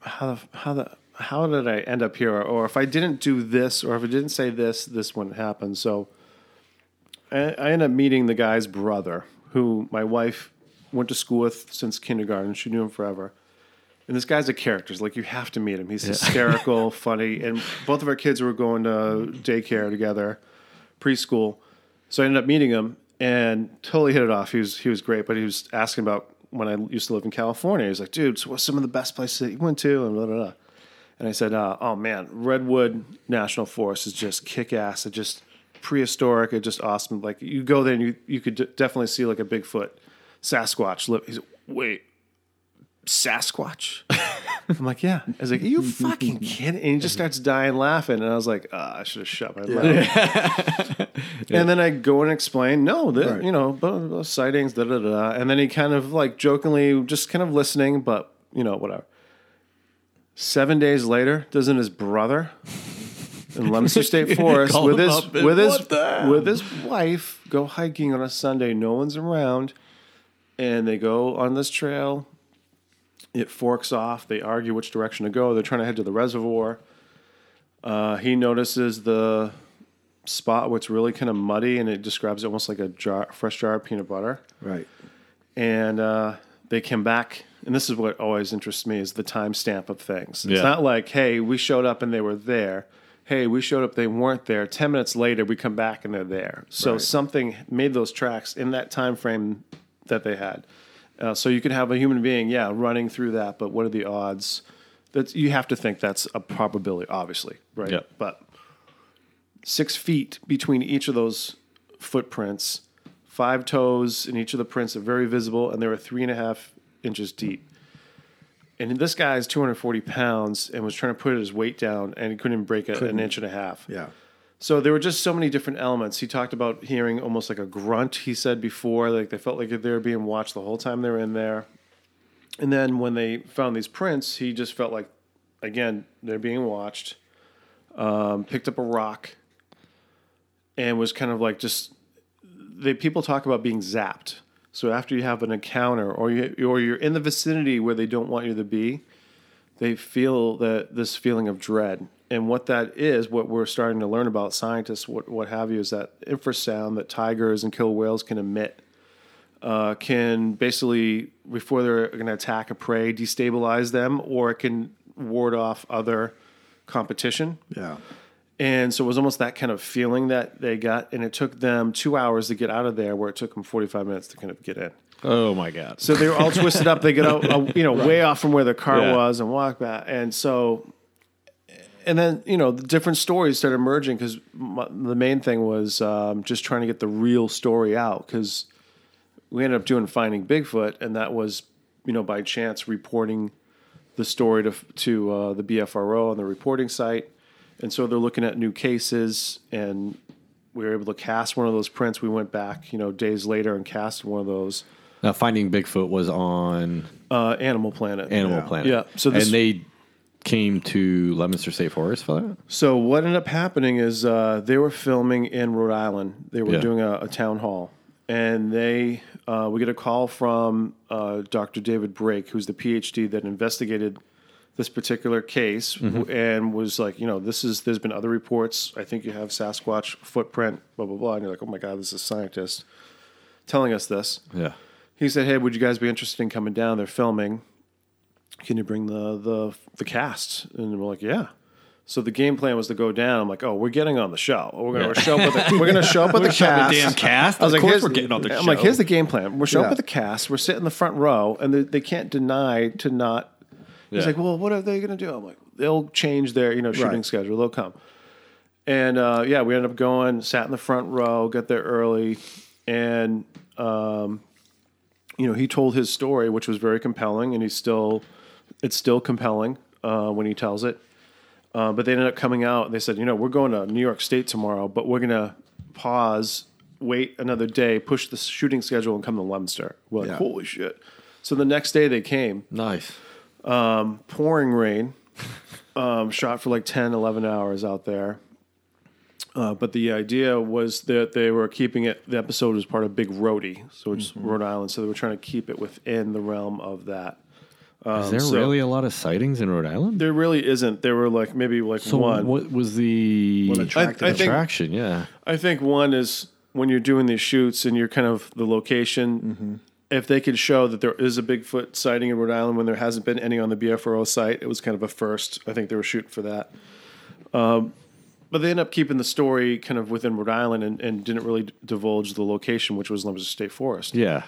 how the how the how did I end up here? Or if I didn't do this, or if I didn't say this, this wouldn't happen. So I, ended up meeting the guy's brother, who my wife went to school with since kindergarten. She knew him forever. And this guy's a character. It's like you have to meet him. He's hysterical, funny, and both of our kids were going to daycare together, preschool. So I ended up meeting him and totally hit it off. He was he was great, but he was asking about when I used to live in California. He was like, "Dude, so what's some of the best places that you went to?" And blah blah blah. And I said, uh, "Oh man, Redwood National Forest is just kick ass. It just prehistoric. It's just awesome. Like you go there and you you could d- definitely see like a Bigfoot, Sasquatch. Live. He's like, wait, Sasquatch? I'm like, yeah. I was like, are you fucking kidding? And he just starts dying laughing. And I was like, ah, I should have shut my mouth. And then I go and explain, no, the, Right. you know, blah, blah, blah, sightings, da da da. And then he kind of like jokingly, just kind of listening, but you know, whatever. Seven days later, doesn't his brother in Leominster State Forest with his with his with his wife go hiking on a Sunday? No one's around, and they go on this trail. It forks off. They argue which direction to go. They're trying to head to the reservoir. Uh, he notices the spot where it's really kind of muddy, and it describes it almost like a jar, fresh jar of peanut butter Right. and uh, they came back and this is what always interests me is the timestamp of things it's Yeah. not like hey we showed up and they were there hey we showed up they weren't there 10 minutes later we come back and they're there so Right. something made those tracks in that time frame that they had uh, so you could have a human being yeah running through that but what are the odds that you have to think that's a probability obviously right Yep. but six feet between each of those footprints, five toes in each of the prints are very visible, and they were three and a half inches deep. And this guy is 240 pounds and was trying to put his weight down, and he couldn't break a, an inch and a half. Yeah. So there were just so many different elements. He talked about hearing almost like a grunt. He said before, like they felt like they were being watched the whole time they were in there. And then when they found these prints, he just felt like, again, they're being watched. Um, picked up a rock, and was kind of like just. They people talk about being zapped. So after you have an encounter, or you or you're in the vicinity where they don't want you to be, they feel that this feeling of dread. And what that is, what we're starting to learn about scientists, what what have you, is that infrasound that tigers and killer whales can emit uh, can basically, before they're going to attack a prey, destabilize them, or it can ward off other competition. Yeah. And so it was almost that kind of feeling that they got, and it took them two hours to get out of there, where it took them 45 minutes to kind of get in. Oh my god. So they were all twisted up. They get out, uh, you know, way off from where their car Yeah. was and walk back. And so, and then you know, the different stories started emerging because the main thing was um, just trying to get the real story out because we ended up doing Finding Bigfoot, and that was you know by chance reporting the story to to uh, the BFRO on the reporting site, and so they're looking at new cases and. We were able to cast one of those prints. We went back, you know, days later and cast one of those Now, Finding Bigfoot was on uh, Animal Planet. Animal Yeah. Planet. Yeah, so this- and they came to Leominster State Forest for that. So what ended up happening is uh, they were filming in Rhode Island. They were Yeah. doing a, a town hall, and they uh, we get a call from uh, Dr. David Brake, who's the PhD that investigated this particular case, Mm-hmm. and was like, you know, this is there's been other reports. I think you have Sasquatch footprint, blah blah blah. And you're like, oh my god, this is a scientist telling us this. Yeah. He said, "Hey, would you guys be interested in coming down? They're filming. Can you bring the the the cast?" And we're like, "Yeah." So the game plan was to go down. I'm like, "Oh, we're getting on the show. We're gonna show up with the, we're gonna show up with the cast. cast. I was like, of course here's, we're getting on the I'm show. like, here's the game plan. We're showing Yeah. up with the cast. We're sitting in the front row, and they, they can't deny to not. He's Yeah. like, well, what are they going to do? I'm like, they'll change their you know shooting Right. schedule. They'll come. And uh, yeah, we ended up going, sat in the front row, got there early, and um, you know he told his story, which was very compelling, and he's still, it's still compelling uh, when he tells it. Uh, but they ended up coming out and they said, you know, we're going to New York State tomorrow, but we're going to pause wait another day, push the shooting schedule, and come to Leominster. We're like, Yeah. holy shit! So the next day they came, Nice. Pouring rain, um, shot for like 10, 11 hours out there. Uh, but the idea was that they were keeping it. The episode was part of Big Roadie, so it's Mm-hmm. Rhode Island. So they were trying to keep it within the realm of that. Is there so- really a lot of sightings in Rhode Island? There really isn't. There were like maybe like so one. what was the What attracted I them? think- attraction? Yeah. I think one is when you're doing these shoots and you're kind of the location. Mm-hmm. If they could show that there is a Bigfoot sighting in Rhode Island when there hasn't been any on the BFRO site, it was kind of a first. I think they were shooting for that. Um, but they end up keeping the story kind of within Rhode Island and, and didn't really divulge the location, which was Leominster State Forest. Yeah.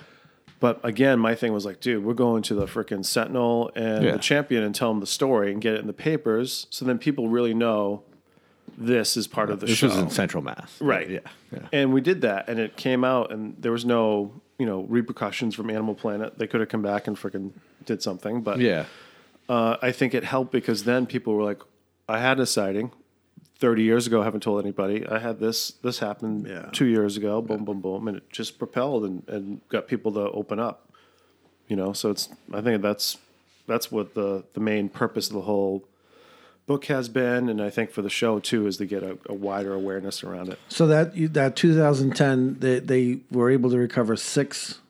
But again, my thing was like, dude, we're going to the freaking Sentinel and Yeah. the Champion and tell them the story and get it in the papers, so then people really know this is part of the This show. was in Central Mass. Right. Yeah. Yeah. And we did that, and it came out, and there was no, you know, repercussions from Animal Planet. They could have come back and freaking did something, but Yeah. uh, I think it helped because then people were like, "I had a sighting thirty years ago. I Haven't told anybody. I had this. This happened Yeah. two years ago. Boom, boom, boom, and it just propelled and, and got people to open up. You know, so it's. I think that's that's what the the main purpose of the whole book has been, and I think for the show too is to get a, a wider awareness around it. So that that 2010, they they were able to recover six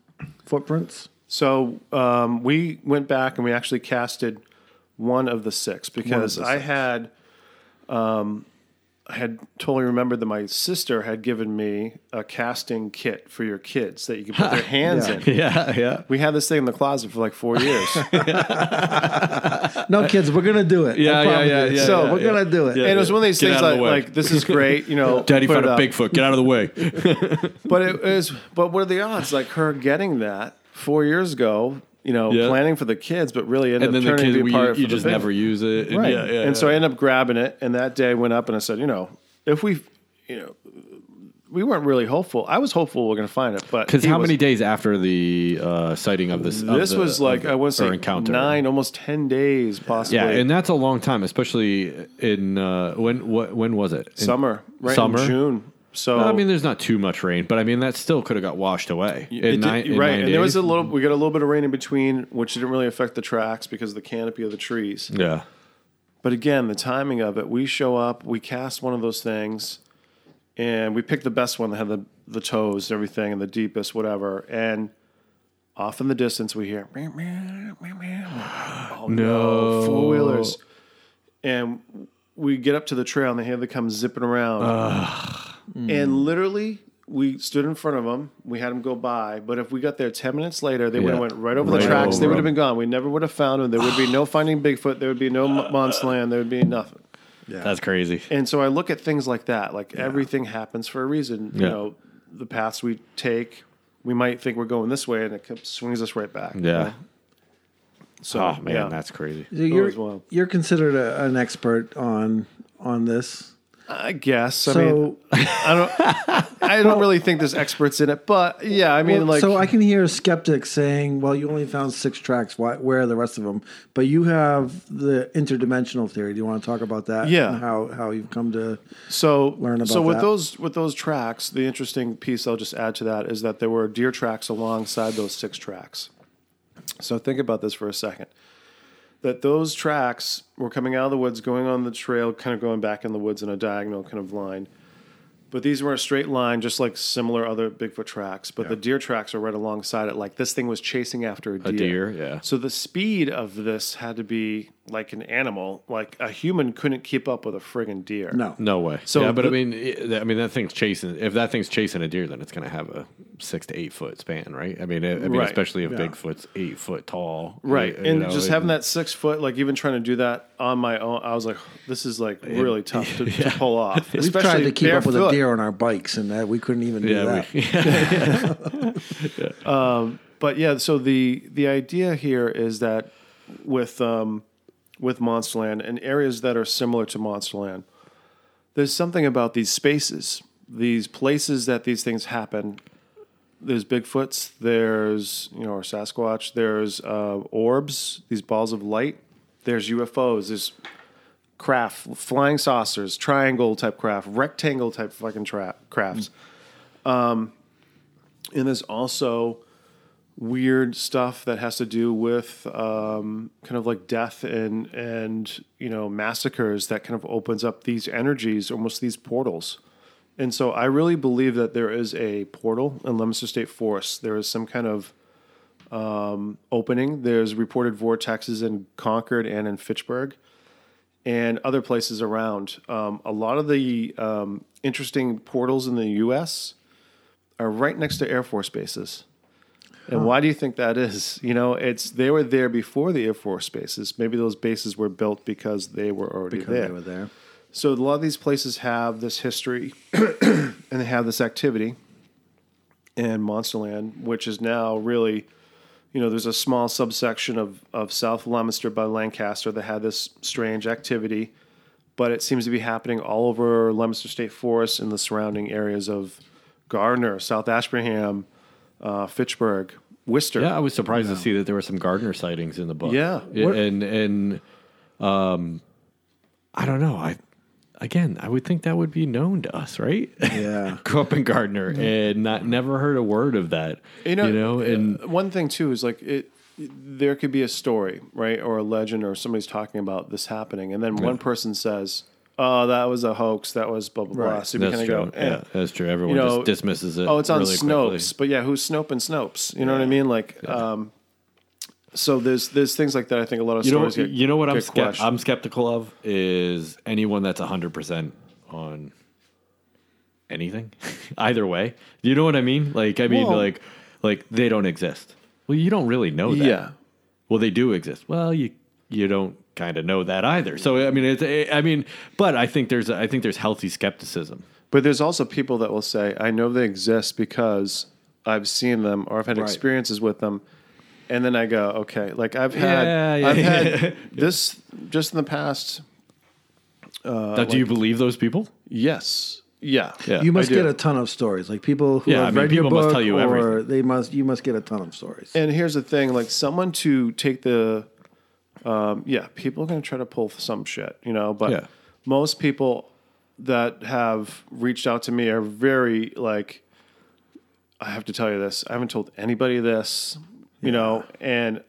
footprints. So um, we went back and we actually casted one of the six because the I six. had um, I had totally remembered that my sister had given me a casting kit for your kids that you could put their hands in. Yeah. Yeah. We had this thing in the closet for like four years. No, kids, we're gonna do it. Yeah, yeah, yeah, yeah, So yeah, we're yeah. gonna do it. Yeah. and it was one of these Get things like, the like this is great, you know. Daddy found a up. Bigfoot. Get out of the way. But it is. But what are the odds? Like her getting that four years ago, you know, Yeah. planning for the kids, but really ended and then up the turning kids, to be part of you just big- never use it. And Right. Yeah, yeah, and so. I ended up grabbing it, and that day I went up and I said, you know, if we, you know, we weren't really hopeful. I was hopeful we are going to find it, but Because how was- many days after the uh, sighting of this? of This the- was like of I want to say encounter. nine, almost ten days, possibly. Yeah, and that's a long time, especially in uh, when what when was it? In summer, right? Summer? in June. So I mean, there's not too much rain, but I mean that still could have got washed away. Did- nine, right, and there was a little. We got a little bit of rain in between, which didn't really affect the tracks because of the canopy of the trees. yeah. But again, the timing of it. We show up, we cast one of those things, and we pick the best one that had the the toes, everything, and the deepest, whatever. And off in the distance, we hear, meow, meow, meow, oh no, four wheelers, and we get up to the trail, and they hear they come zipping around, and mm. literally. We stood in front of them. We had them go by, but if we got there ten minutes later, they would have went right over Right the tracks. they would have been gone. We never would have found them. There would be no finding Bigfoot. There would be no M- Monsland. Uh, there would be nothing. Yeah. That's crazy. And so I look at things like that. Like everything happens for a reason. You know, the paths we take, we might think we're going this way, and it comes- swings us right back. you Yeah. know? So Oh man, yeah. that's crazy. So you're well. you're considered a, an expert on on this. I guess. I So mean, I don't. I don't really think there's experts in it, but yeah, I mean, Well, like, so I can hear skeptics saying, "Well, you only found six tracks. Why, where are the rest of them?" But you have the interdimensional theory. Do you want to talk about that? Yeah. and how how you've come to So learn about so with that. those with those tracks, the interesting piece I'll just add to that is that there were deer tracks alongside those six tracks. So think about this for a second. That those tracks were coming out of the woods, going on the trail, kind of going back in the woods in a diagonal kind of line. But these were a straight line, just like similar other Bigfoot tracks. But the deer tracks are right alongside it, like this thing was chasing after a deer. A deer, yeah. So the speed of this had to be like an animal. Like a human couldn't keep up with a friggin' deer. no. No way. So yeah, but I the- mean, i- I mean that thing's chasing. If that thing's chasing a deer, then it's going to have a six to eight foot span, right? I mean, I, I mean, Right. especially if Yeah. Bigfoot's eight foot tall, Right. you and know, just it- having that six foot, like even trying to do that on my own, I was like, this is like really tough to, to pull off. We've tried to keep up with a barefoot. deer on our bikes, and that we couldn't even do Yeah, that. we, But yeah, so the the idea here is that with um, with Monsterland and areas that are similar to Monsterland, there's something about these spaces, these places that these things happen. There's Bigfoots, there's you know, or Sasquatch, there's uh, orbs, these balls of light. There's UFOs, there's craft, flying saucers, triangle type craft, rectangle type fucking tra- crafts. Um, and there's also weird stuff that has to do with um, kind of like death and and you know massacres that kind of opens up these energies, almost these portals. And so I really believe that there is a portal in Leominster State Forest. There is some kind of um, opening. There's reported vortexes in Concord and in Fitchburg and other places around. Um, a lot of the um, interesting portals in the U.S. are right next to Air Force bases. And why do you think that is? You know, it's they were there before the Air Force bases. Maybe those bases were built because they were already because there. they were there. So a lot of these places have this history and they have this activity in Monsterland, which is now really, you know, there's a small subsection of, of South Leominster by Lancaster that had this strange activity, but it seems to be happening all over Leominster State Forest and the surrounding areas of Gardner, South Ashburnham, uh, Fitchburg, Worcester. Yeah, I was surprised to see that there were some Gardner sightings in the book. Yeah. I- and and um, I don't know. I again, I would think that would be known to us, right? Yeah. Grew up in Gardner and not never heard a word of that. You know, you know, and uh, one thing too is like it. There could be a story, right, or a legend, or somebody's talking about this happening, and then one person says, "Oh, that was a hoax. That was blah blah blah." Right. So we that's kind true. of go, eh. Yeah, that's true. Everyone You know, just dismisses it. "Oh, it's on really Snopes," quickly. but yeah, who's Snope and Snopes? You know what I mean? Like, um, so there's there's things like that. I think a lot of You know, stories. get, you know what I'm get skept- I'm skeptical of is anyone that's 100 percent on anything, either way. You know what I mean? Like, I mean, Well- like, like they don't exist. Well, you don't really know that. Yeah. Well, they do exist. Well, you you don't kind of know that either. So I mean, it's I mean, but I think there's I think there's healthy skepticism. But there's also people that will say, I know they exist because I've seen them or I've had Right. experiences with them. And then I go, okay, like I've had, Yeah, yeah, I've yeah. had this just in the past. Uh, now, do you believe those people? Yes. Yeah. Yeah. You must get a ton of stories. Like people who Yeah, have I mean, read your people must book, tell you or everything. they must. You must get a ton of stories. And here's the thing like someone to take the, um, yeah, people are going to try to pull some shit, you know, but Yeah. most people that have reached out to me are very like, I have to tell you this. I haven't told anybody this, you know, and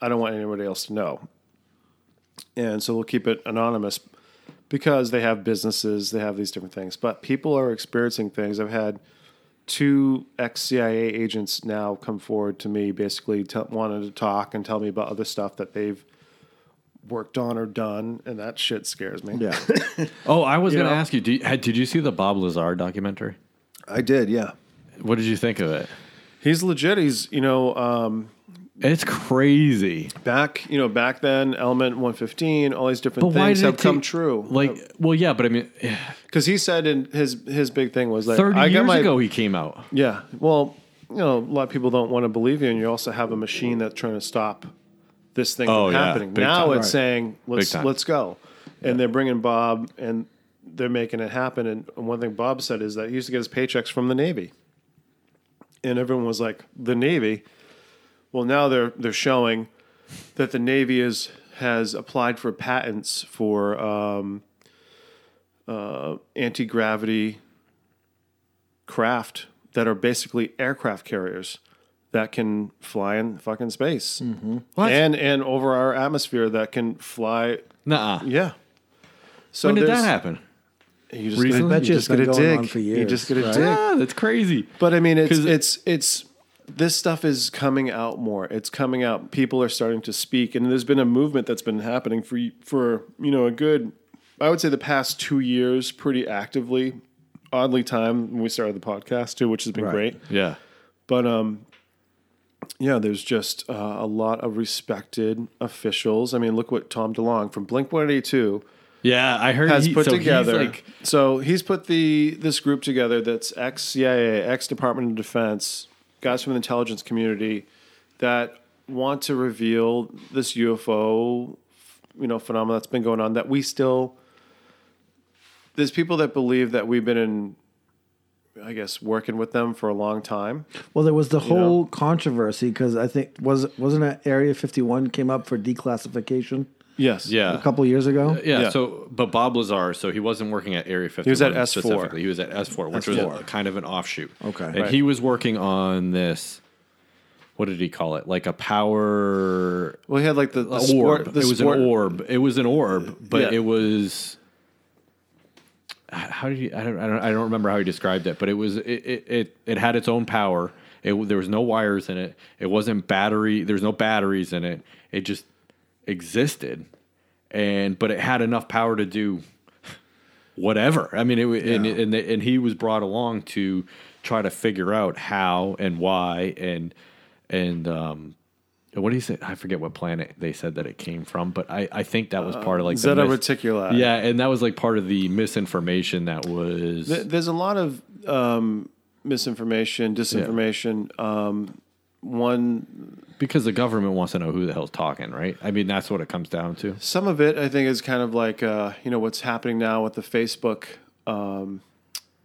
I don't want anybody else to know. And so we'll keep it anonymous because they have businesses, they have these different things. But people are experiencing things. I've had two ex CIA agents now come forward to me, basically t- wanted to talk and tell me about other stuff that they've worked on or done, and that shit scares me. yeah. Oh, I was going to ask you. Did, had, did you see the Bob Lazar documentary? I did, yeah. What did you think of it? He's legit. He's you know um, It's crazy. back you know back then Element 115, all these different But things have come take- true. Like, well, yeah, but I mean, because he said in his his big thing was like 30 I years got my ago he came out. yeah. Well, you know, a lot of people don't want to believe you, and you also have a machine that's trying to stop this thing Oh, from yeah, happening. big Now time. it's Right. saying let's let's go, and they're bringing Bob, and they're making it happen. And one thing Bob said is that he used to get his paychecks from the Navy, and everyone was like, "The Navy." Well, now they're they're showing that the Navy is has applied for patents for um, uh, anti gravity craft that are basically aircraft carriers that can fly in fucking space What? and and over our atmosphere that can fly. Nuh-uh. Yeah. So when did that happen? You just Recently? get, Bet you you just it's get a dig. on You just get a right? dig. Ah, that's crazy. But I mean, it's 'Cause- it's it's this stuff is coming out more. It's coming out. People are starting to speak, and there's been a movement that's been happening for for you know a good, I would say the past two years, pretty actively. Oddly time when we started the podcast too, which has been Right. great. Yeah. But um, yeah, there's just uh, a lot of respected officials. I mean, look what Tom DeLonge from Blink 182 Yeah, I heard has he, put so he's together. like, so he's put the this group together that's ex CIA, ex Department of Defense, guys from the intelligence community that want to reveal this UFO, you know, phenomenon that's been going on that we still. There's people that believe that we've been in, I guess, working with them for a long time. Well, there was the whole know? controversy because I think was wasn't it Area Fifty One came up for declassification. Yes. Yeah. a couple years ago. Yeah, Yeah. So, but Bob Lazar, so he wasn't working at Area 51. He was at S4. specifically. He was at S4, which was S4. a, kind of an offshoot. Okay. And Right. he was working on this. What did he call it? Like a power Well, he had like the, the orb. sport. The it was sport, an orb. It was an orb, but Yeah. it was. How did he? I don't, I don't. I don't remember how he described it, but it was. It. It. It, it had its own power. It. There was no wires in it. It wasn't battery. There's no batteries in it. It just existed, and but it had enough power to do whatever. I mean, it wa- and and and he was brought along to try to figure out how and why and and um. What do you say? I forget what planet they said that it came from, but I, I think that was part of like the Zeta mis- Reticuli. Yeah, and that was like part of the misinformation that was. There's a lot of um, misinformation, disinformation. Um, one, because the government wants to know who the hell's talking, right? I mean, that's what it comes down to. some of it, I think, is kind of like uh, you know what's happening now with the Facebook um,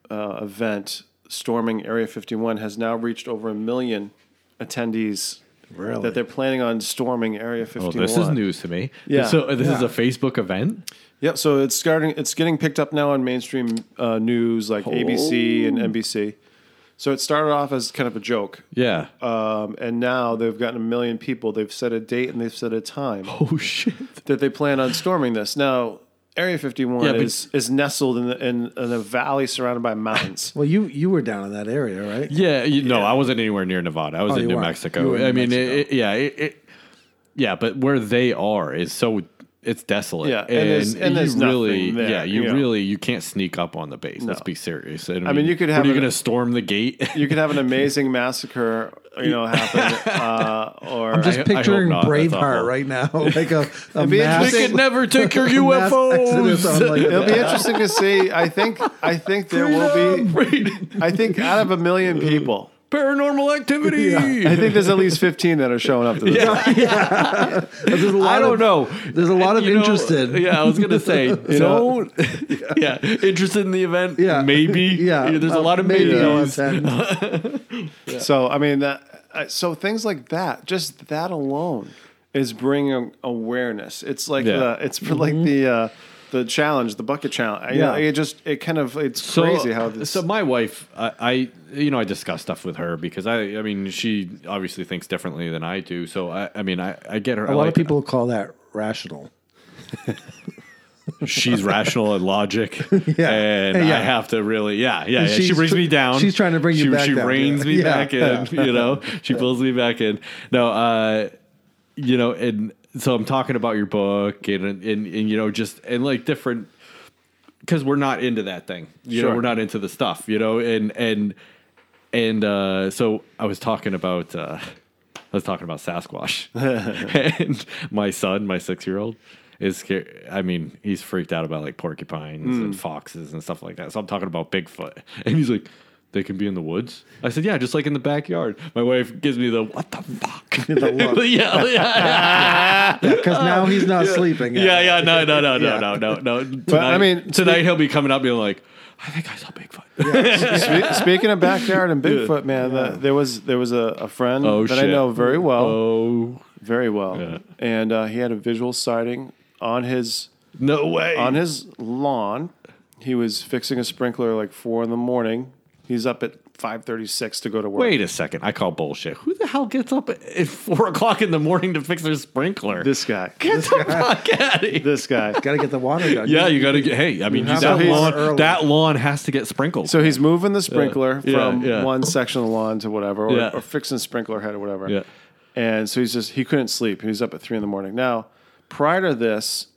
uh, event storming Area 51 has now reached over a million attendees. Really? That they're planning on storming Area 51. Oh, this is news to me. Yeah. So this is a Facebook event. Yep. So it's starting. It's getting picked up now on mainstream uh, news like ABC and NBC. So it started off as kind of a joke, Yeah. um, and now they've gotten a million people. They've set a date and they've set a time oh shit. that they plan on storming this. Now, Area 51 Yeah, is is nestled in, the, in in a valley surrounded by mountains. Well, you you were down in that area, right? Yeah. You, No, I wasn't anywhere near Nevada. I was Oh, in New weren't. Mexico. In I New mean, Mexico. It, it- yeah, it, it, yeah, but where they are is so it's desolate. Yeah, and there's- and you there's really, there, yeah, you you know. really you can't sneak up on the base. Let's be serious. I mean, you could have What, are you going to storm the gate? You could have an amazing massacre, you know, happen, uh, or I'm just I- I picturing not. Braveheart right now, like a, a be mass, interesting- We could never take your a UFOs. like, it'll be interesting to see. I think I think there will be. I think out of a million people, Paranormal activity. I think there's at least 15 that are showing up to this. There's a lot I don't of, know. There's a lot of You know, interested. Yeah, I was gonna say don't. yeah. interested in the event. Yeah. maybe. Yeah, there's a uh, lot of maybe maybes. I'll. So I mean that. I- So things like that, just that alone, is bringing awareness. It's like Yeah. the it's for like the uh, the challenge, the bucket challenge. You know, Yeah. it just it kind of it's So, crazy how this. so my wife, I, I, you know, I discuss stuff with her because I, I mean, she obviously thinks differently than I do. So I, I mean, I, I get her. A lot of people call that rational. she's rational and logic, Yeah. and Yeah. I have to really, yeah, yeah. yeah. She brings tr- me down. she's trying to bring you she, back She down, reins yeah. me Yeah. back in. You know, she pulls me back in. No, uh, you know, and so I'm talking about your book and and, and, you know just and like different because we're not into that thing. You know, we're not into the stuff. You know, and and and uh, so I was talking about. Uh, I was talking about Sasquatch, and my son, my six-year-old, is scared. I mean, he's freaked out about like porcupines Hmm. and foxes and stuff like that. So I'm talking about Bigfoot, and he's like, "They can be in the woods." I said, "Yeah, just like in the backyard." My wife gives me the "What the fuck?" The look. yeah, yeah, Because now he's not sleeping. yeah, yeah. No, no, no, no, Yeah. no, no, no. Tonight, I mean, tonight he'll be coming up being like, "I think I saw Bigfoot." Spe- speaking of backyard and Bigfoot, man, the, there was there was a, a friend Oh, that I shit. know very well, oh very well, Yeah. and uh, he had a visual sighting on his no way! on his lawn. He was fixing a sprinkler like four in the morning. He's up at five thirty six to go to work. Wait a second. I call bullshit. Who the hell gets up at at four o'clock in the morning to fix their sprinkler? this guy, Get the fuck out of here. this guy. Got to get the water done. Yeah, you got to get. Hey, I mean, have that to lawn, that lawn has to get sprinkled. So he's moving the sprinkler Yeah, from yeah. one section of the lawn to whatever, or, Yeah. or fixing the sprinkler head or whatever. yeah, And so he's just he couldn't sleep. He was up at three in the morning. Now, prior to this,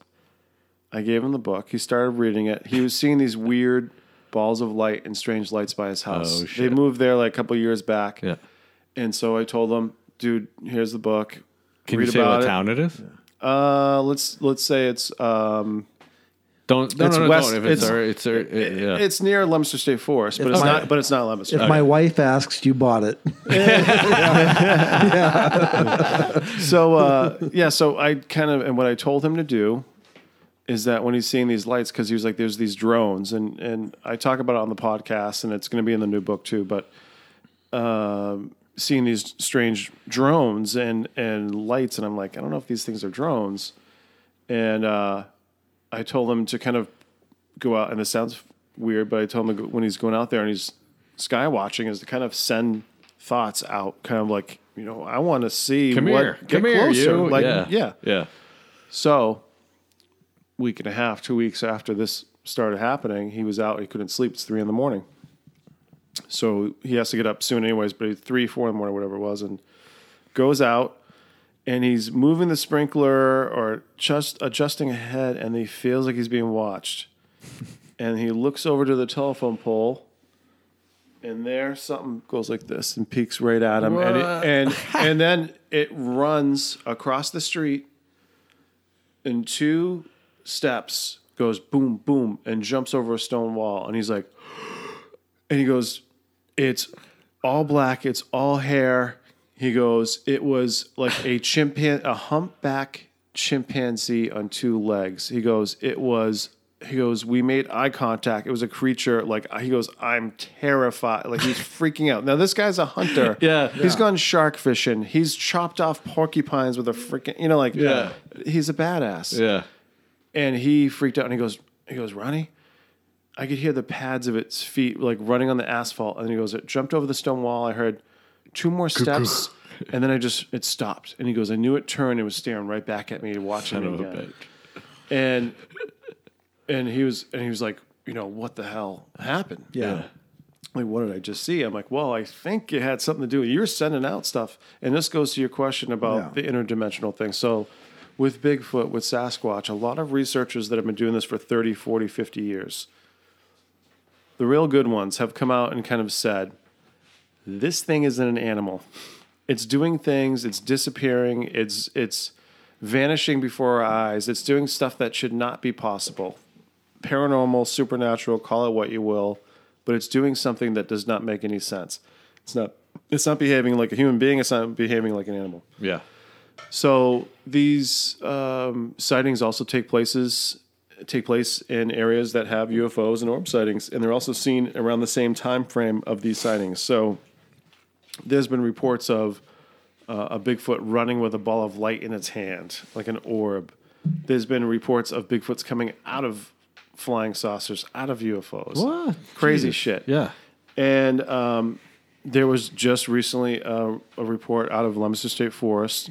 I gave him the book. He started reading it. He was seeing these weird balls of light and strange lights by his house. Oh, They moved there like a couple years back. yeah. And so I told them, dude, here's the book. Can Read you say about what it. town it is? Uh, let's let's say it's um, Don't. No, It's no, no, west- don't. If it's, it's- our- it's, our- it- yeah. it's near Leominster State Forest, but it's my- not. But it's not Leominster. If my wife asks, you bought it. yeah so uh, yeah, so I kind of and what I told him to do is that when he's seeing these lights, because he was like, "There's these drones," and and I talk about it on the podcast, and it's going to be in the new book too. But um, seeing these strange drones and and lights, and I'm like, I don't know if these things are drones. and uh, I told him to kind of go out. And this sounds weird, but I told him go, when he's going out there and he's sky watching, is to kind of send thoughts out, kind of like you know, I want to see Come what here. get Come here, closer. you. Like yeah. yeah, Yeah. so, week and a half, two weeks after this started happening, he was out. He couldn't sleep. It's three in the morning. So he has to get up soon, anyways. But three, four in the morning, whatever it was, and goes out, and he's moving the sprinkler or just adjusting a head, and he feels like he's being watched. and he looks over to the telephone pole. And there, something goes like this and peeks right at him, and it, and and then it runs across the street in two steps goes boom boom and jumps over a stone wall and he's like and he goes it's all black it's all hair he goes it was like a chimpan a humpback chimpanzee on two legs he goes it was he goes we made eye contact it was a creature like he goes i'm terrified like he's freaking out now this guy's a hunter Yeah. he's gone shark fishing he's chopped off porcupines with a freaking you know like Yeah. he's a badass Yeah. And he freaked out and he goes he goes Ronny i could hear the pads of its feet like running on the asphalt. And he goes it jumped over the stone wall. I heard two more steps and then i just it stopped. And he goes i knew it turned. It was staring right back at me watching Son me of a again. bitch. and and he was and he was like you know what the hell happened? Yeah. like what did i just see? I'm like well i think it had something to do with you're sending out stuff. And this goes to your question about Yeah. the interdimensional thing. So with bigfoot with sasquatch a lot of researchers that have been doing this for 30 40 50 years. The real good ones have come out and kind of said this thing isn't an animal. It's doing things it's disappearing it's it's vanishing before our eyes it's doing stuff that should not be possible. Paranormal supernatural call it what you will but it's doing something that does not make any sense. It's not it's not behaving like a human being it's not behaving like an animal. Yeah. So these um, sightings also take places take place in areas that have UFOs and orb sightings, and they're also seen around the same time frame of these sightings. So there's been reports of uh, a Bigfoot running with a ball of light in its hand, like an orb. There's been reports of Bigfoots coming out of flying saucers, out of UFOs. What? Crazy Jesus. shit. Yeah. And um, there was just recently a, a report out of Leominster State Forest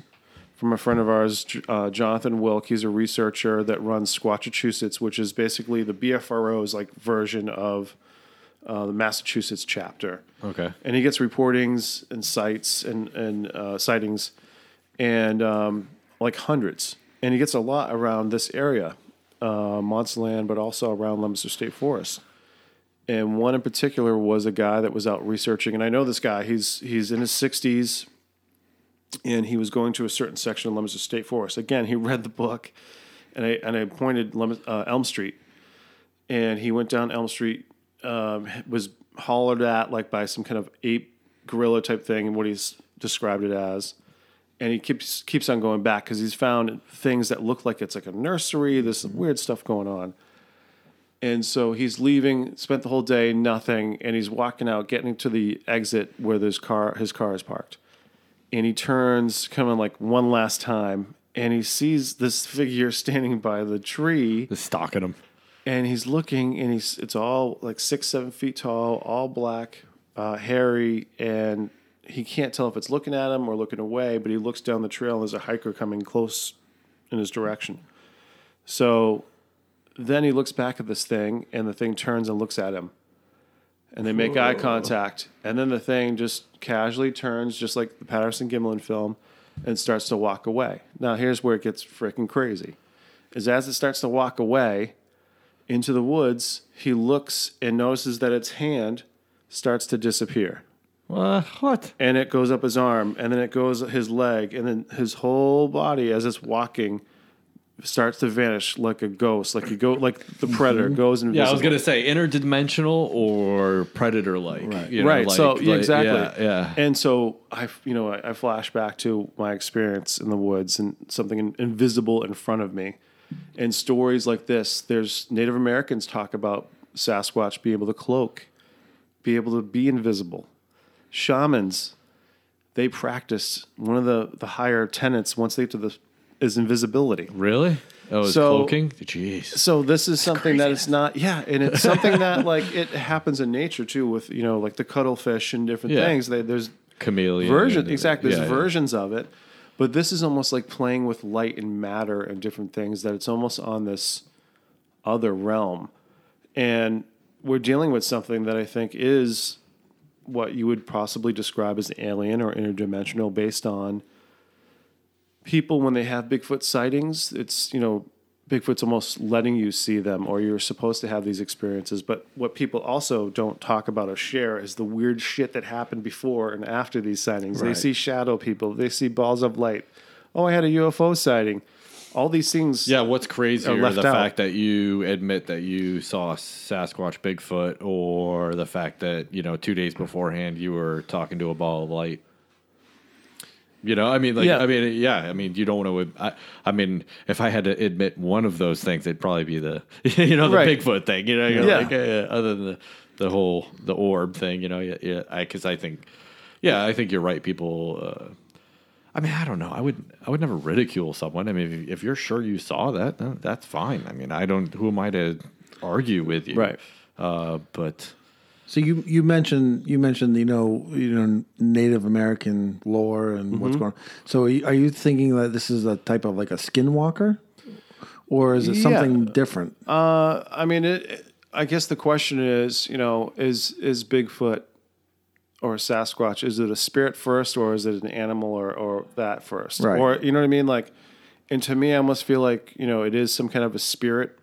from a friend of ours, uh, Jonathan Wilk. He's a researcher that runs Squatchachusetts, which is basically the BFRO's like version of uh, the Massachusetts chapter. Okay. And he gets reportings and sites and and uh, sightings, and um, like hundreds. And he gets a lot around this area, uh, Land, but also around Leominster State Forest and one in particular was a guy that was out researching and i know this guy he's he's in his 60s and he was going to a certain section of Leominster State Forest. Again, he read the book, and I and I pointed Lem- uh, Elm Street, and he went down Elm Street, um, was hollered at like by some kind of ape gorilla type thing, and what he's described it as. And he keeps keeps on going back because he's found things that look like it's like a nursery. There's some weird stuff going on. And so he's leaving, spent the whole day, nothing, and he's walking out, getting to the exit where his car his car is parked. And he turns, coming like one last time, and he sees this figure standing by the tree, Just stalking him. and he's looking, and he's it's all like six, seven feet tall, all black, uh, hairy, and he can't tell if it's looking at him or looking away, but he looks down the trail, and there's a hiker coming close in his direction. So then he looks back at this thing, and the thing turns and looks at him. And they make eye contact. And then the thing just casually turns, just like the Patterson Gimlin film, and starts to walk away. Now, here's where it gets freaking crazy. Is as it starts to walk away into the woods, he looks and notices that its hand starts to disappear Uh, what? and it goes up his arm, and then it goes his leg, and then his whole body as it's walking starts to vanish like a ghost, like you go like the predator mm-hmm. goes and Yeah, I was gonna say interdimensional or predator like. Right. right. so yeah, exactly. Yeah. yeah. And so I, you know, I, I flash back to my experience in the woods and something in, invisible in front of me, and stories like this. There's Native Americans talk about Sasquatch being able to cloak, be able to be invisible. Shamans, they practice one of the the higher tenets once they get to the is invisibility. Really? Oh, it's So- cloaking? Jeez. So this is something that it's not, yeah, and it's something that like it happens in nature too, with you know like the cuttlefish and different Yeah. things. They, there's Chameleon. version exactly. There's yeah, yeah. versions of it, but this is almost like playing with light and matter and different things. That it's almost on this other realm, and we're dealing with something that I think is what you would possibly describe as alien or interdimensional, based on people when they have Bigfoot sightings. It's you know. Bigfoot's almost letting you see them, or you're supposed to have these experiences. But what people also don't talk about or share is the weird shit that happened before and after these sightings. They see shadow people, they see balls of light. Oh, I had a UFO sighting. All these things. Yeah, what's crazier, left the out. fact that you admit that you saw Sasquatch, Bigfoot, or the fact that you know two days beforehand you were talking to a ball of light? You know, I mean, like, Yeah. I mean, yeah, I mean, you don't want to. I, I mean, if I had to admit one of those things, it'd probably be the, you know, the Right. Bigfoot thing. You know, Yeah. like, uh, other than the the whole the orb thing. You know, yeah, yeah, I because I think, yeah, I think you're right. People. Uh, I mean, I don't know. I would, I would never ridicule someone. I mean, if, if you're sure you saw that, then that's fine. I mean, I don't. Who am I to argue with you? Right. Uh, but So you you mentioned you mentioned you know you know Native American lore and what's Mm-hmm. going on. So are you, are you thinking that this is a type of like a skinwalker, or is it Yeah. something different? I mean, it- I guess the question is, you know, is is Bigfoot or Sasquatch? Is it a spirit first, or is it an animal, or or that first? Right. Or you know what I mean? Like, and to me, I almost feel like you know, it is some kind of a spirit.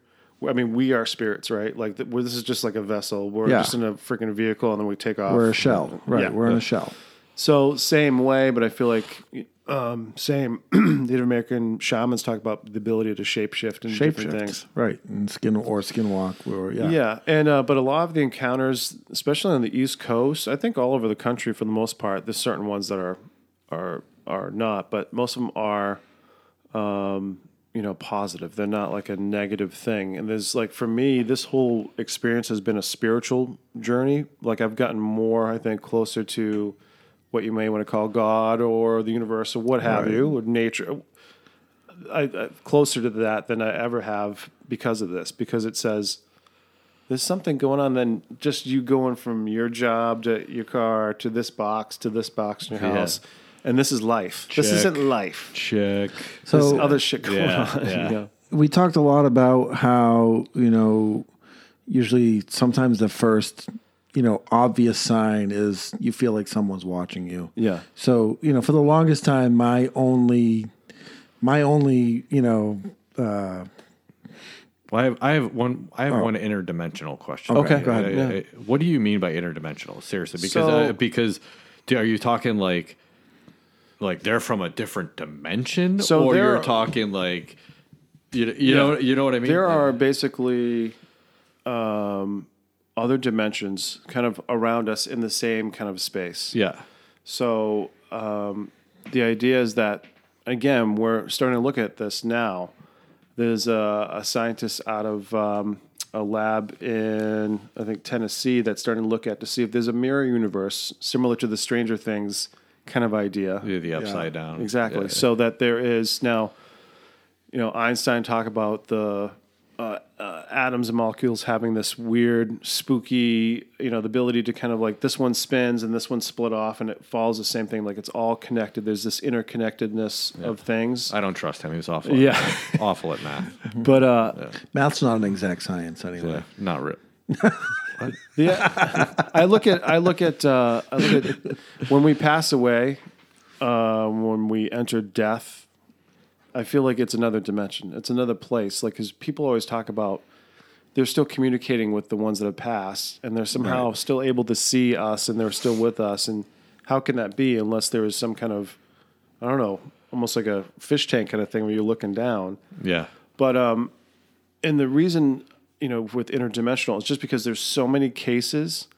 I mean, we are spirits, right? Like, th- we're, this is just like a vessel. We're Yeah. just in a freaking vehicle, and then we take off. We're a shell, right? Yeah. We're in a shell. So same way, but I feel like um, same. Native American shamans talk about the ability to shapeshift and different Shapeshift, things. right? And skin or skinwalk, or yeah, Yeah, and uh, but a lot of the encounters, especially on the East Coast, I think all over the country for the most part, there's certain ones that are are are not, but most of them are, um, you know, positive. They're not like a negative thing. And there's like for me, this whole experience has been a spiritual journey. Like I've gotten more, I think, closer to what you may want to call God or the universe or what have you, or nature. I, I closer to that than I ever have because of this, because it says there's something going on than just you going from your job to your car to this box to this box in your Yeah. House. And this is life. This isn't life. check. So There's other shit going Yeah, on. yeah. you know? we talked a lot about how you know usually sometimes the first you know obvious sign is you feel like someone's watching you Yeah. so you know for the longest time my only my only you know uh Well, I have, I have one. I have one interdimensional question. Oh. Okay, Right? go ahead, I- yeah. I- what do you mean by interdimensional? Seriously, because So- uh, because do, are you talking like like they're from a different dimension, So or you're are- talking like you you know you know what I mean? There are basically um, other dimensions kind of around us in the same kind of space. yeah So um, the idea is that again, we're starting to look at this now. There's a, a scientist out of um, a lab in I think Tennessee that's starting to look at to see if there's a mirror universe similar to the Stranger Things kind of idea. the, the upside down Exactly. Yeah. So that there is now, you know, Einstein talk about the uh, uh, atoms and molecules having this weird, spooky, you know, the ability to kind of like this one spins and this one split off and it follows the same thing. Like it's all connected. There's this interconnectedness of things. I don't trust him. He's awful. Yeah. awful at math. But uh, math's not an exact science anyway Yeah, not real. yeah, I look at I look at uh, I look at when we pass away, um, when we enter death. I feel like it's another dimension. It's another place. Like because people always talk about they're still communicating with the ones that have passed, and they're somehow still able to see us, and they're still with us. And how can that be unless there is some kind of I don't know, almost like a fish tank kind of thing where you're looking down. Yeah. But um, and the reason you know with interdimensional is just because there's so many cases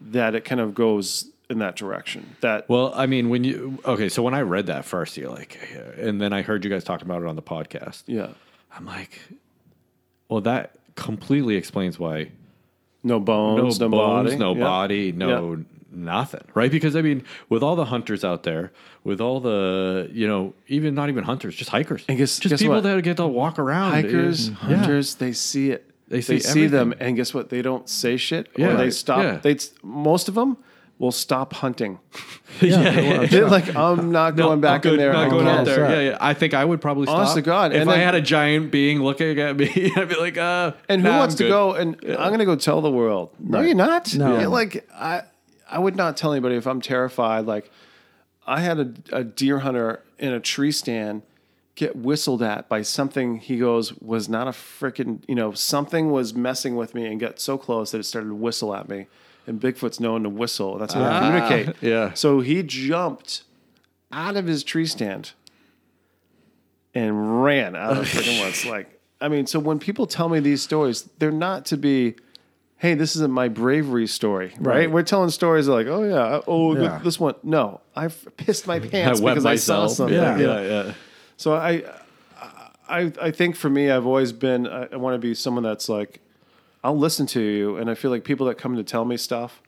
that it kind of goes in that direction. That Well, I mean, when you okay, so when I read that first, you're like, and then I heard you guys talking about it on the podcast. yeah, I'm like, well, that completely explains why no no bones, no, bones, body, no Yeah. body, no nothing, right? Because I mean, with all the hunters out there, with all the you know, even not even hunters, just hikers, And guess- just guess people what? that get to walk around, hikers, Yeah. hunters, they see it. They They see see, them, and guess what? They don't say shit, or Yeah. they Right. stop. Yeah. They most of them will stop hunting. Yeah, They're like, I'm not going back in there. Not I going can't." out there. Yeah, yeah. I think I would probably stop. Honest to God, if and I then- had a giant being looking at me, I'd be like, uh. And who nah, wants I'm to good. go? And I'm going to go tell the world. No, you're not. No. You're like I, I would not tell anybody if I'm terrified. Like I had a, a deer hunter in a tree stand get whistled at by something. He goes was not a freaking you know something was messing with me and got so close that it started to whistle at me. And Bigfoot's known to whistle. That's how they ah. communicate. yeah. So he jumped out of his tree stand and ran out of the freaking woods. Like, I mean, so when people tell me these stories, they're not to be, hey, this isn't my bravery story, right? Right. We're telling stories like, oh yeah, oh Yeah. this one. No, I've pissed my pants I wet because I saw myself. something. Yeah, yeah, yeah. So I, I, I think for me, I've always been. I, I want to be someone that's like, I'll listen to you, and I feel like people that come to tell me stuff,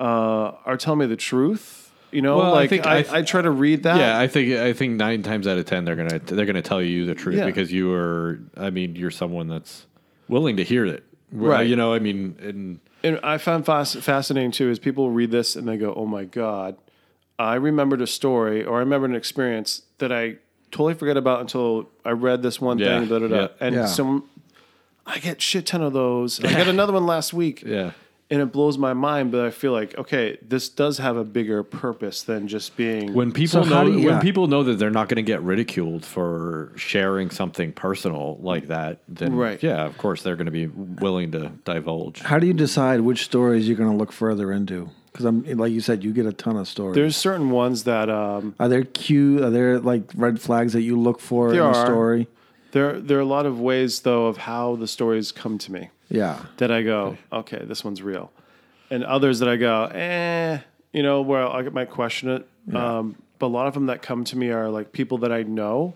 uh, are telling me the truth. You know, Well, I like think- I, I I, try to read that. Yeah, I think I think nine times out of ten they're gonna they're gonna tell you the truth Yeah. because you are. I mean, you're someone that's willing to hear it, Right. You know, I mean, and and I found fas- fascinating too is people read this and they go, "Oh my god, I remembered a story or I remembered an experience that I totally forget about until I read this one Yeah, thing." Da, da, da. yeah. And Yeah. some, I get shit ton of those. I got another one last week. yeah. and it blows my mind. But I feel like okay, this does have a bigger purpose than just being. When people So how know do you- when yeah. people know that they're not going to get ridiculed for sharing something personal like that, then Right. yeah, of course they're going to be willing to divulge. How do you decide which stories you're going to look further into? Because I'm like you said, you get a ton of stories. there's certain ones that um, are there cue? Are there like red flags that you look for in a are. story? there there are a lot of ways though of how the stories come to me. Yeah, that I go, okay, this one's real, and others that I go, eh, you know, where I get might question it. Um, but a lot of them that come to me are like people that I know,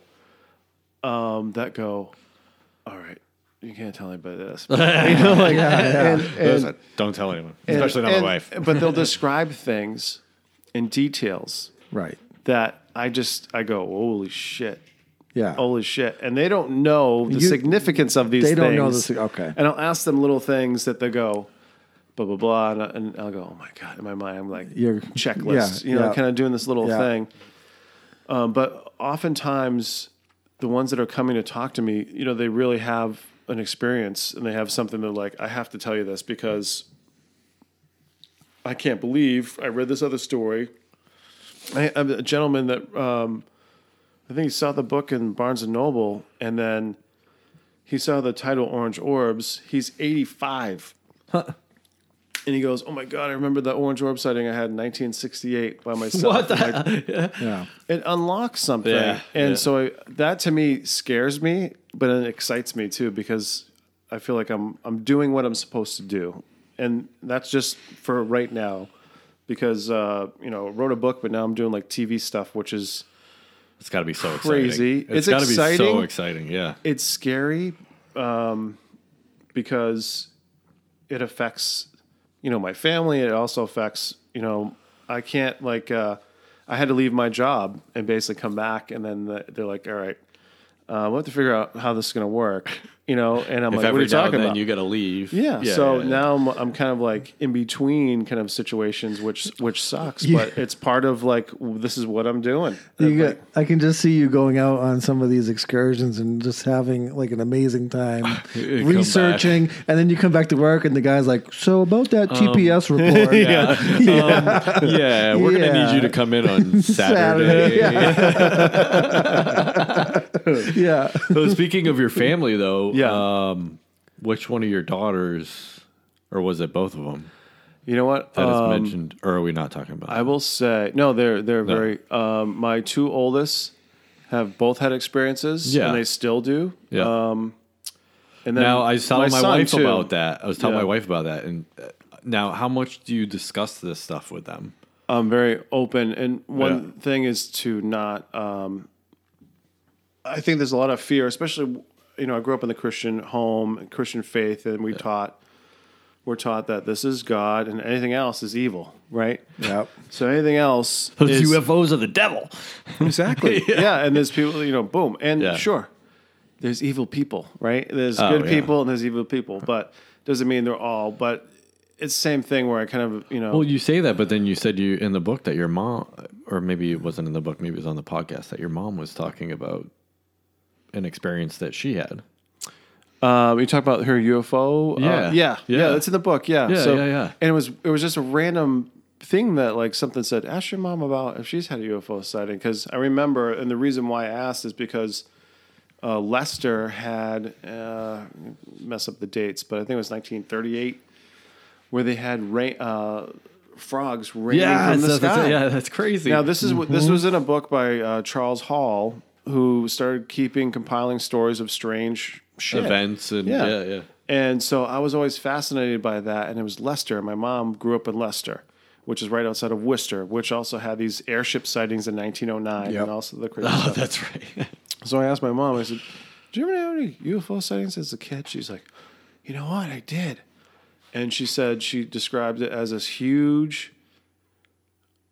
um, that go, all right, you can't tell anybody this, you know, like, and, and, don't tell anyone, especially not and- my wife. But they'll describe things in details right. that I just I go, holy shit. Yeah, Holy shit. And they don't know the You- significance of these they things. don't know the okay. And I'll ask them little things that they go, blah, blah, blah. And, I- and I'll go, oh my God, in my mind, I'm like, You're- checklist, yeah, you know, yeah. kind of doing this little Yeah. thing. Um, but oftentimes, the ones that are coming to talk to me, you know, they really have an experience and they have something they're like, I have to tell you this because I can't believe I read this other story. I a gentleman that um, I think he saw the book in Barnes and Noble, and then he saw the title Orange Orbs. He's 85. And he goes, Oh my God, I remember the Orange Orb sighting I had in 1968 by myself. What yeah. It unlocks something. Yeah, and yeah. so I, that to me scares me, but it excites me too because I feel like I'm, I'm doing what I'm supposed to do. And that's just for right now because, uh, you know, wrote a book, but now I'm doing like TV stuff, which is It's got to be so Crazy. exciting. It's got to be so exciting. exciting. Yeah. it's scary um, because it affects you know my family it also affects you know i can't like uh, i had to leave my job and basically come back and then the, they're like all right uh, we'll have to figure out how this is going to work you know and i'm If like what are you now and talking then about you got to leave. yeah, so yeah, yeah. now I'm, I'm kind of like in between kind of situations, which which sucks, Yeah. but it's part of like this is what I'm doing. You And, get, like, I can just see you going out on some of these excursions and just having like an amazing time researching, and then you come back to work and the guy's like, "So about that Um, GPS report, yeah. Um, yeah, we're gonna need you to come in on Saturday. yeah, so speaking of your family, though, Yeah. um, which one of your daughters, or was it both of them you know what? that is Um, mentioned, or are we not talking about? I will say no. They're they're very. Um, my two oldest have both had experiences, Yeah. and they still do. yeah. Um, and then now I was telling my, son, wife too. about that. I was telling Yeah. my wife about that, and uh, now how much do you discuss this stuff with them? I'm very open, and one Yeah. thing is to not. Um, I think there's a lot of fear, especially you know I grew up in the Christian home, Christian faith, and we taught we're taught that this is God and anything else is evil, right? Yep. So anything else Those is UFOs are the devil. exactly yeah. and there's people you know boom and Yeah. sure there's evil people right there's Oh, good yeah. people and there's evil people but doesn't mean they're all but it's the same thing where I kind of you know Well, you say that, but then you said you in the book that your mom, or maybe it wasn't in the book, maybe it was on the podcast that your mom was talking about an experience that she had. Um, you talk about her UFO. Uh, Yeah. yeah, yeah, Yeah. That's in the book. Yeah, Yeah, so, yeah, yeah. And it was it was just a random thing that like something said. Ask your mom about if she's had a UFO sighting because I remember, and the reason why I asked is because uh, Leicester had uh, mess up the dates, but I think it was 1938 where they had rain, uh, frogs raining from the sky. yeah, that's crazy. Now this is what this was in a book by uh, Charles Hall, who started keeping compiling stories of strange shit. events and Yeah. yeah, yeah. And so I was always fascinated by that. And it was Leicester. My mom grew up in Leicester, which is right outside of Worcester, which also had these airship sightings in 1909 Yep. and also the crazy Oh, stuff. that's right. So I asked my mom, I said, Do you ever have any UFO sightings as a kid? She's like, You know what? I did. And she said she described it as this huge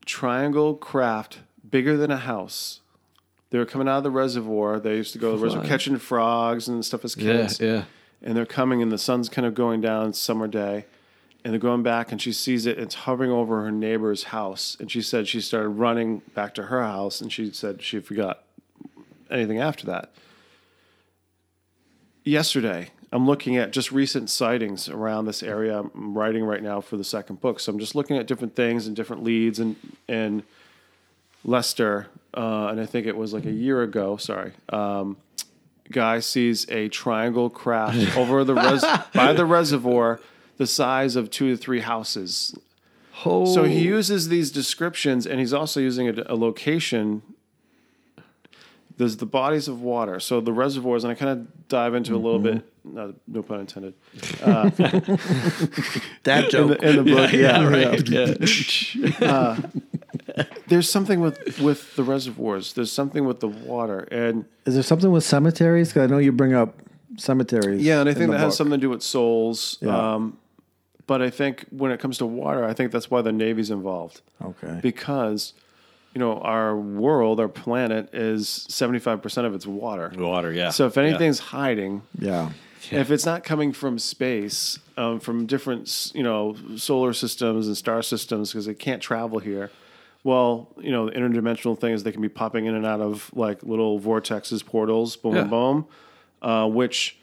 triangle craft bigger than a house. They were coming out of the reservoir. They used to go to the reservoir catching frogs and stuff as kids. yeah. and they're coming and the sun's kind of going down summer day. And they're going back and she sees it it's hovering over her neighbor's house. And she said she started running back to her house and she said she forgot anything after that. Yesterday i'm looking at just recent sightings around this area i'm writing right now for the second book. So i'm just looking at different things and different leads and and Leicester, uh, and I think it was like a year ago. Sorry, um, guy sees a triangle craft over the res- by the reservoir, the size of two to three houses. So he uses these descriptions, and he's also using a, a location. There's the bodies of water, so the reservoirs, and I kind of dive into a little bit. No, no pun intended. That In the, in the book, yeah, right. Yeah. There's something with with the reservoirs. There's something with the water, and Is there something with cemeteries? Because I know you bring up cemeteries. Yeah, and I in think the that has book. something to do with souls. Yeah. Um, but I think when it comes to water, I think that's why the Navy's involved Okay. because you know our world, our planet is seventy five percent of its water. Water, yeah. So if anything's hiding, yeah. if it's not coming from space, um, from different s- you know solar systems and star systems, because it can't travel here. Well, you know, the interdimensional things they can be popping in and out of like little vortexes, portals, boom, Yeah. boom, boom, uh, which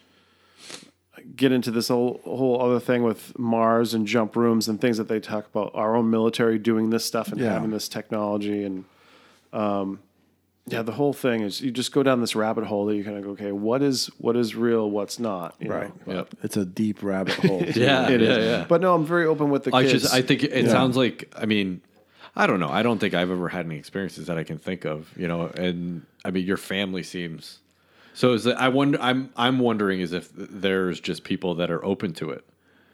get into this whole whole other thing with Mars and jump rooms and things that they talk about. Our own military doing this stuff and Yeah. having this technology and. Um, yeah, the whole thing is you just go down this rabbit hole that you kind of go, okay, what is what is real, what's not, you Right. know? Yep. It's a deep rabbit hole. Yeah, It yeah, is. yeah. But no, I'm very open with the I kids. just I think it sounds like I mean I don't know. I don't think I've ever had any experiences that I can think of, you know, and I mean your family seems so is that I wonder I'm I'm wondering is if there's just people that are open to it.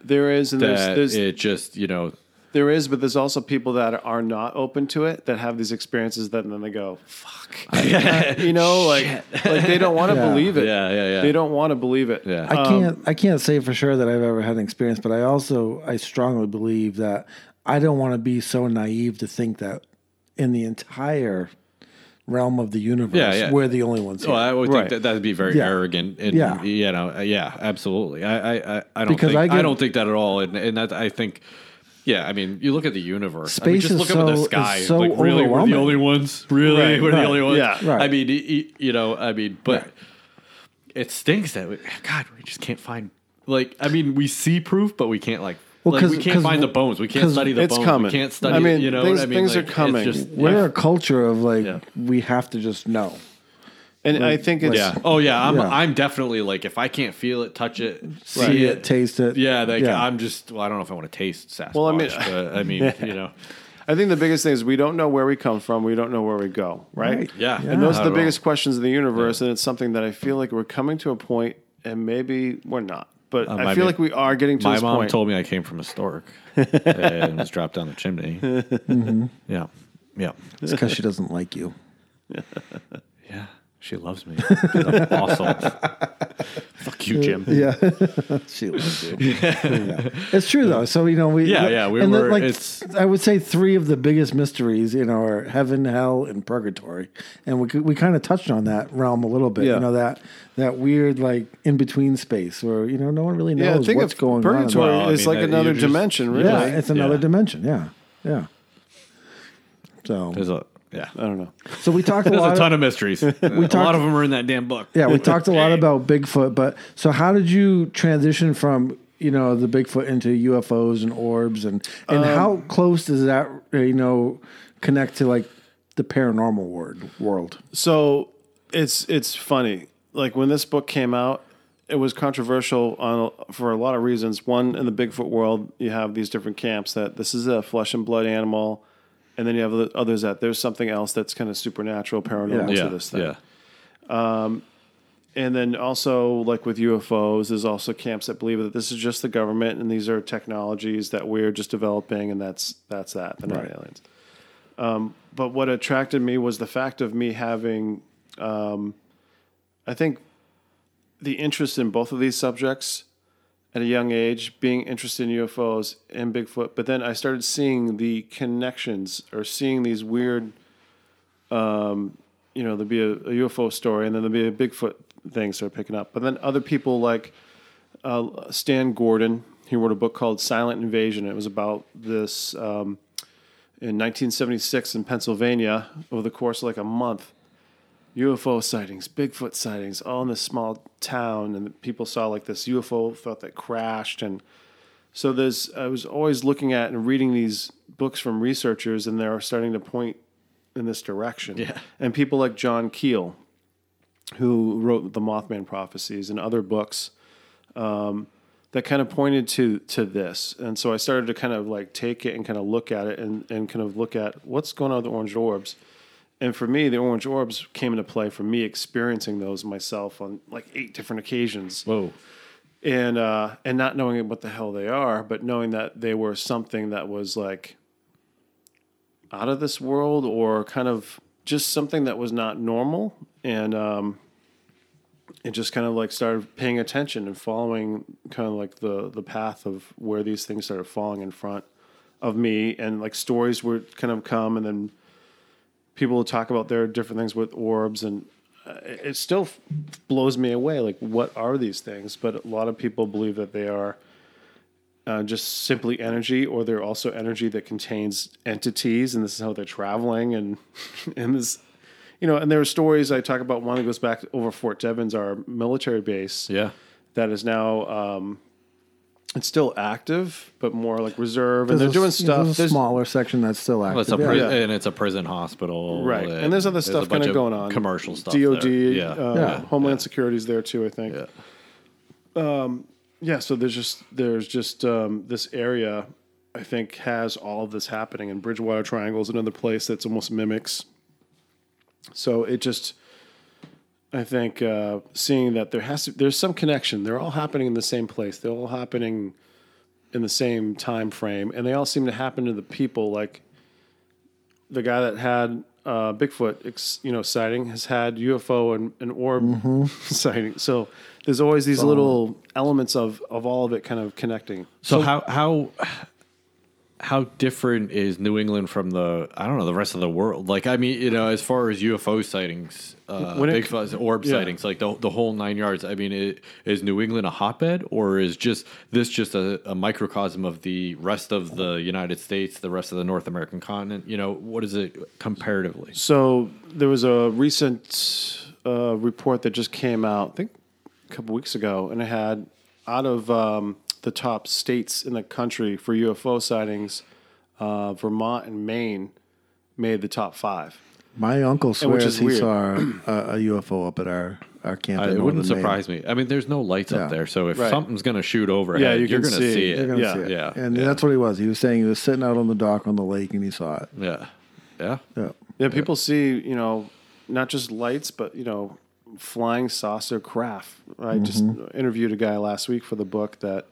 there is, and there's, That there's it just, you know, there is, but there's also people that are not open to it that have these experiences that and then they go, fuck, you know, like like they don't want to Yeah. believe it. Yeah, yeah, yeah. They don't want to believe it. Yeah. I Um, can't I can't say for sure that I've ever had an experience, but I also I strongly believe that I don't want to be so naive to think that in the entire realm of the universe Yeah, yeah. we're the only ones here. Well, I would Right. think that that'd be very Yeah. arrogant, and Yeah. you know, uh, yeah, absolutely. I, I, I, don't Because think I I, don't think that at all, and and that I think, yeah, I mean, you look at the universe. I mean, Space just is look up at the so- sky. so like, really, we're the only ones. Really, Right, we're right, the only ones. yeah. Right. I mean, you know, I mean, but it stinks that we, God, we just can't find. Like, I mean, we see proof, but we can't like. Well, like, we can't find the bones. We can't study the it's bones. coming. We can't study. I mean, you know, things- what I mean, things are Like, it's coming. just- we're a culture of like Yeah. we have to just know. And I think it's Yeah. Oh yeah. I'm. Yeah. I'm definitely like if I can't feel it, touch it, see See it. taste it. Yeah. Like Yeah. I'm just. Well, I don't know if I want to taste Sasquatch. Well, I mean- but, I mean, you know. I think the biggest thing is we don't know where we come from. We don't know where we go. Right. Right. Yeah. And those are the all. biggest questions in the universe, and it's something that I feel like we're coming to a point, and maybe we're not. But I my feel ma- like we are getting to My this mom point. told me I came from a stork and was dropped down the chimney. Mm-hmm. Yeah. Yeah. It's because she doesn't like you. Yeah. She loves me. I'm awesome. Fuck you, Jim. Yeah, she loves you. Yeah. It's true though. So you know we Yeah, yeah, we and then, were- like it's- I would say three of the biggest mysteries you know are heaven, hell, and purgatory, and we we kind of touched on that realm a little bit. Yeah. You know that that weird like in between space where you know no one really Yeah, knows think what's going purgatory on. Well, I is mean, like another just- dimension, really. Yeah, it's another Yeah. dimension. Yeah, yeah. So There's a yeah. I don't know. so we talked a There's lot. a ton of, of mysteries. a talked- lot of them are in that damn book. yeah, we talked a lot about Bigfoot, but so how did you transition from you know the Bigfoot into UFOs and orbs and and how close does that uh, you know connect to like the paranormal world? world? So it's it's funny. Like when this book came out, it was controversial on for a lot of reasons. One, in the Bigfoot world, you have these different camps that this is a flesh and blood animal, and then you have the others that there's something else that's kind of supernatural, paranormal Yeah, to this thing. yeah. And then also, like with UFOs, there's also camps that believe that this is just the government and these are technologies that we're just developing, and that's that's that. They're not aliens. Um, but what attracted me was the fact of me having, um, I think, the interest in both of these subjects at a young age, being interested in UFOs and Bigfoot. But then I started seeing the connections or seeing these weird you know, there'd be a, a UFO story and then there'd be a Bigfoot thing started picking up. But then other people like uh, Stan Gordon, he wrote a book called Silent Invasion. It was about this um, in 1976 in Pennsylvania over the course of like a month. UFO sightings, Bigfoot sightings, all in this small town, and people saw like this UFO thought that crashed, and so there's. I was always looking at and reading these books from researchers, and they're starting to point in this direction. Yeah. And people like John Keel, who wrote the Mothman prophecies and other books, um, that kind of pointed to to this. And so I started to kind of like take it and kind of look at it and, and kind of look at what's going on with the orange orbs. And for me, the orange orbs came into play for me experiencing those myself on like eight different occasions. Whoa. and uh, and not knowing what the hell they are, but knowing that they were something that was like out of this world or kind of just something that was not normal, and um, it just kind of like started paying attention and following kind of like the the path of where these things started falling in front of me, and like stories would kind of come, and then people talk about their different things with orbs and uh, it still f- blows me away like what are these things but a lot of people believe that they are uh, just simply energy or they're also energy that contains entities and this is how they're traveling and and this you know and there are stories i talk about one that goes back over fort devens our military base Yeah. that is now um it's still active but more like reserve and they're a- doing stuff There's a There's- smaller section that's still active. Well, it's a pri- Yeah. and it's a prison hospital, right and there's other stuff kind of going on commercial stuff. dod. Yeah. Uh, Yeah. homeland security's there too i think Yeah. yeah so there's just there's just um, this area i think has all of this happening and bridgewater triangle is another place that's almost mimics so it just i think uh, seeing that there has to there's some connection they're all happening in the same place they're all happening in the same time frame and they all seem to happen to the people like the guy that had uh, Bigfoot, ex, you know, sighting has had UFO and, and orb sighting. So there's always these little elements of of all of it kind of connecting. So, how how how different is New England from the I don't know the rest of the world? Like I mean, you know, as far as UFO sightings, uh, it- Bigfoot orb yeah. sightings, like the the whole nine yards. I mean, it, is New England a hotbed, or is just this just a, a microcosm of the rest of the United States, the rest of the North American continent? You know, what is it comparatively? So there was a recent uh, report that just came out, I think a couple weeks ago, and it had out of um, the top states in the country for UFO sightings, uh, Vermont and Maine made the top five. My uncle And which swears is he weird. saw a, a UFO up at our, our camp. In it wouldn't northern Maine. surprise me. I mean, there's no lights Yeah. up there, so if Right. something's going to shoot overhead, Yeah, you you're going to see. see You're it. gonna Yeah. see it. Yeah, and yeah. that's what he was. He was saying he was sitting out on the dock on the lake and he saw it. Yeah, yeah. Yeah. Yeah, people see, you know, not just lights, but you know, flying saucer craft. I just interviewed a guy last week for the book that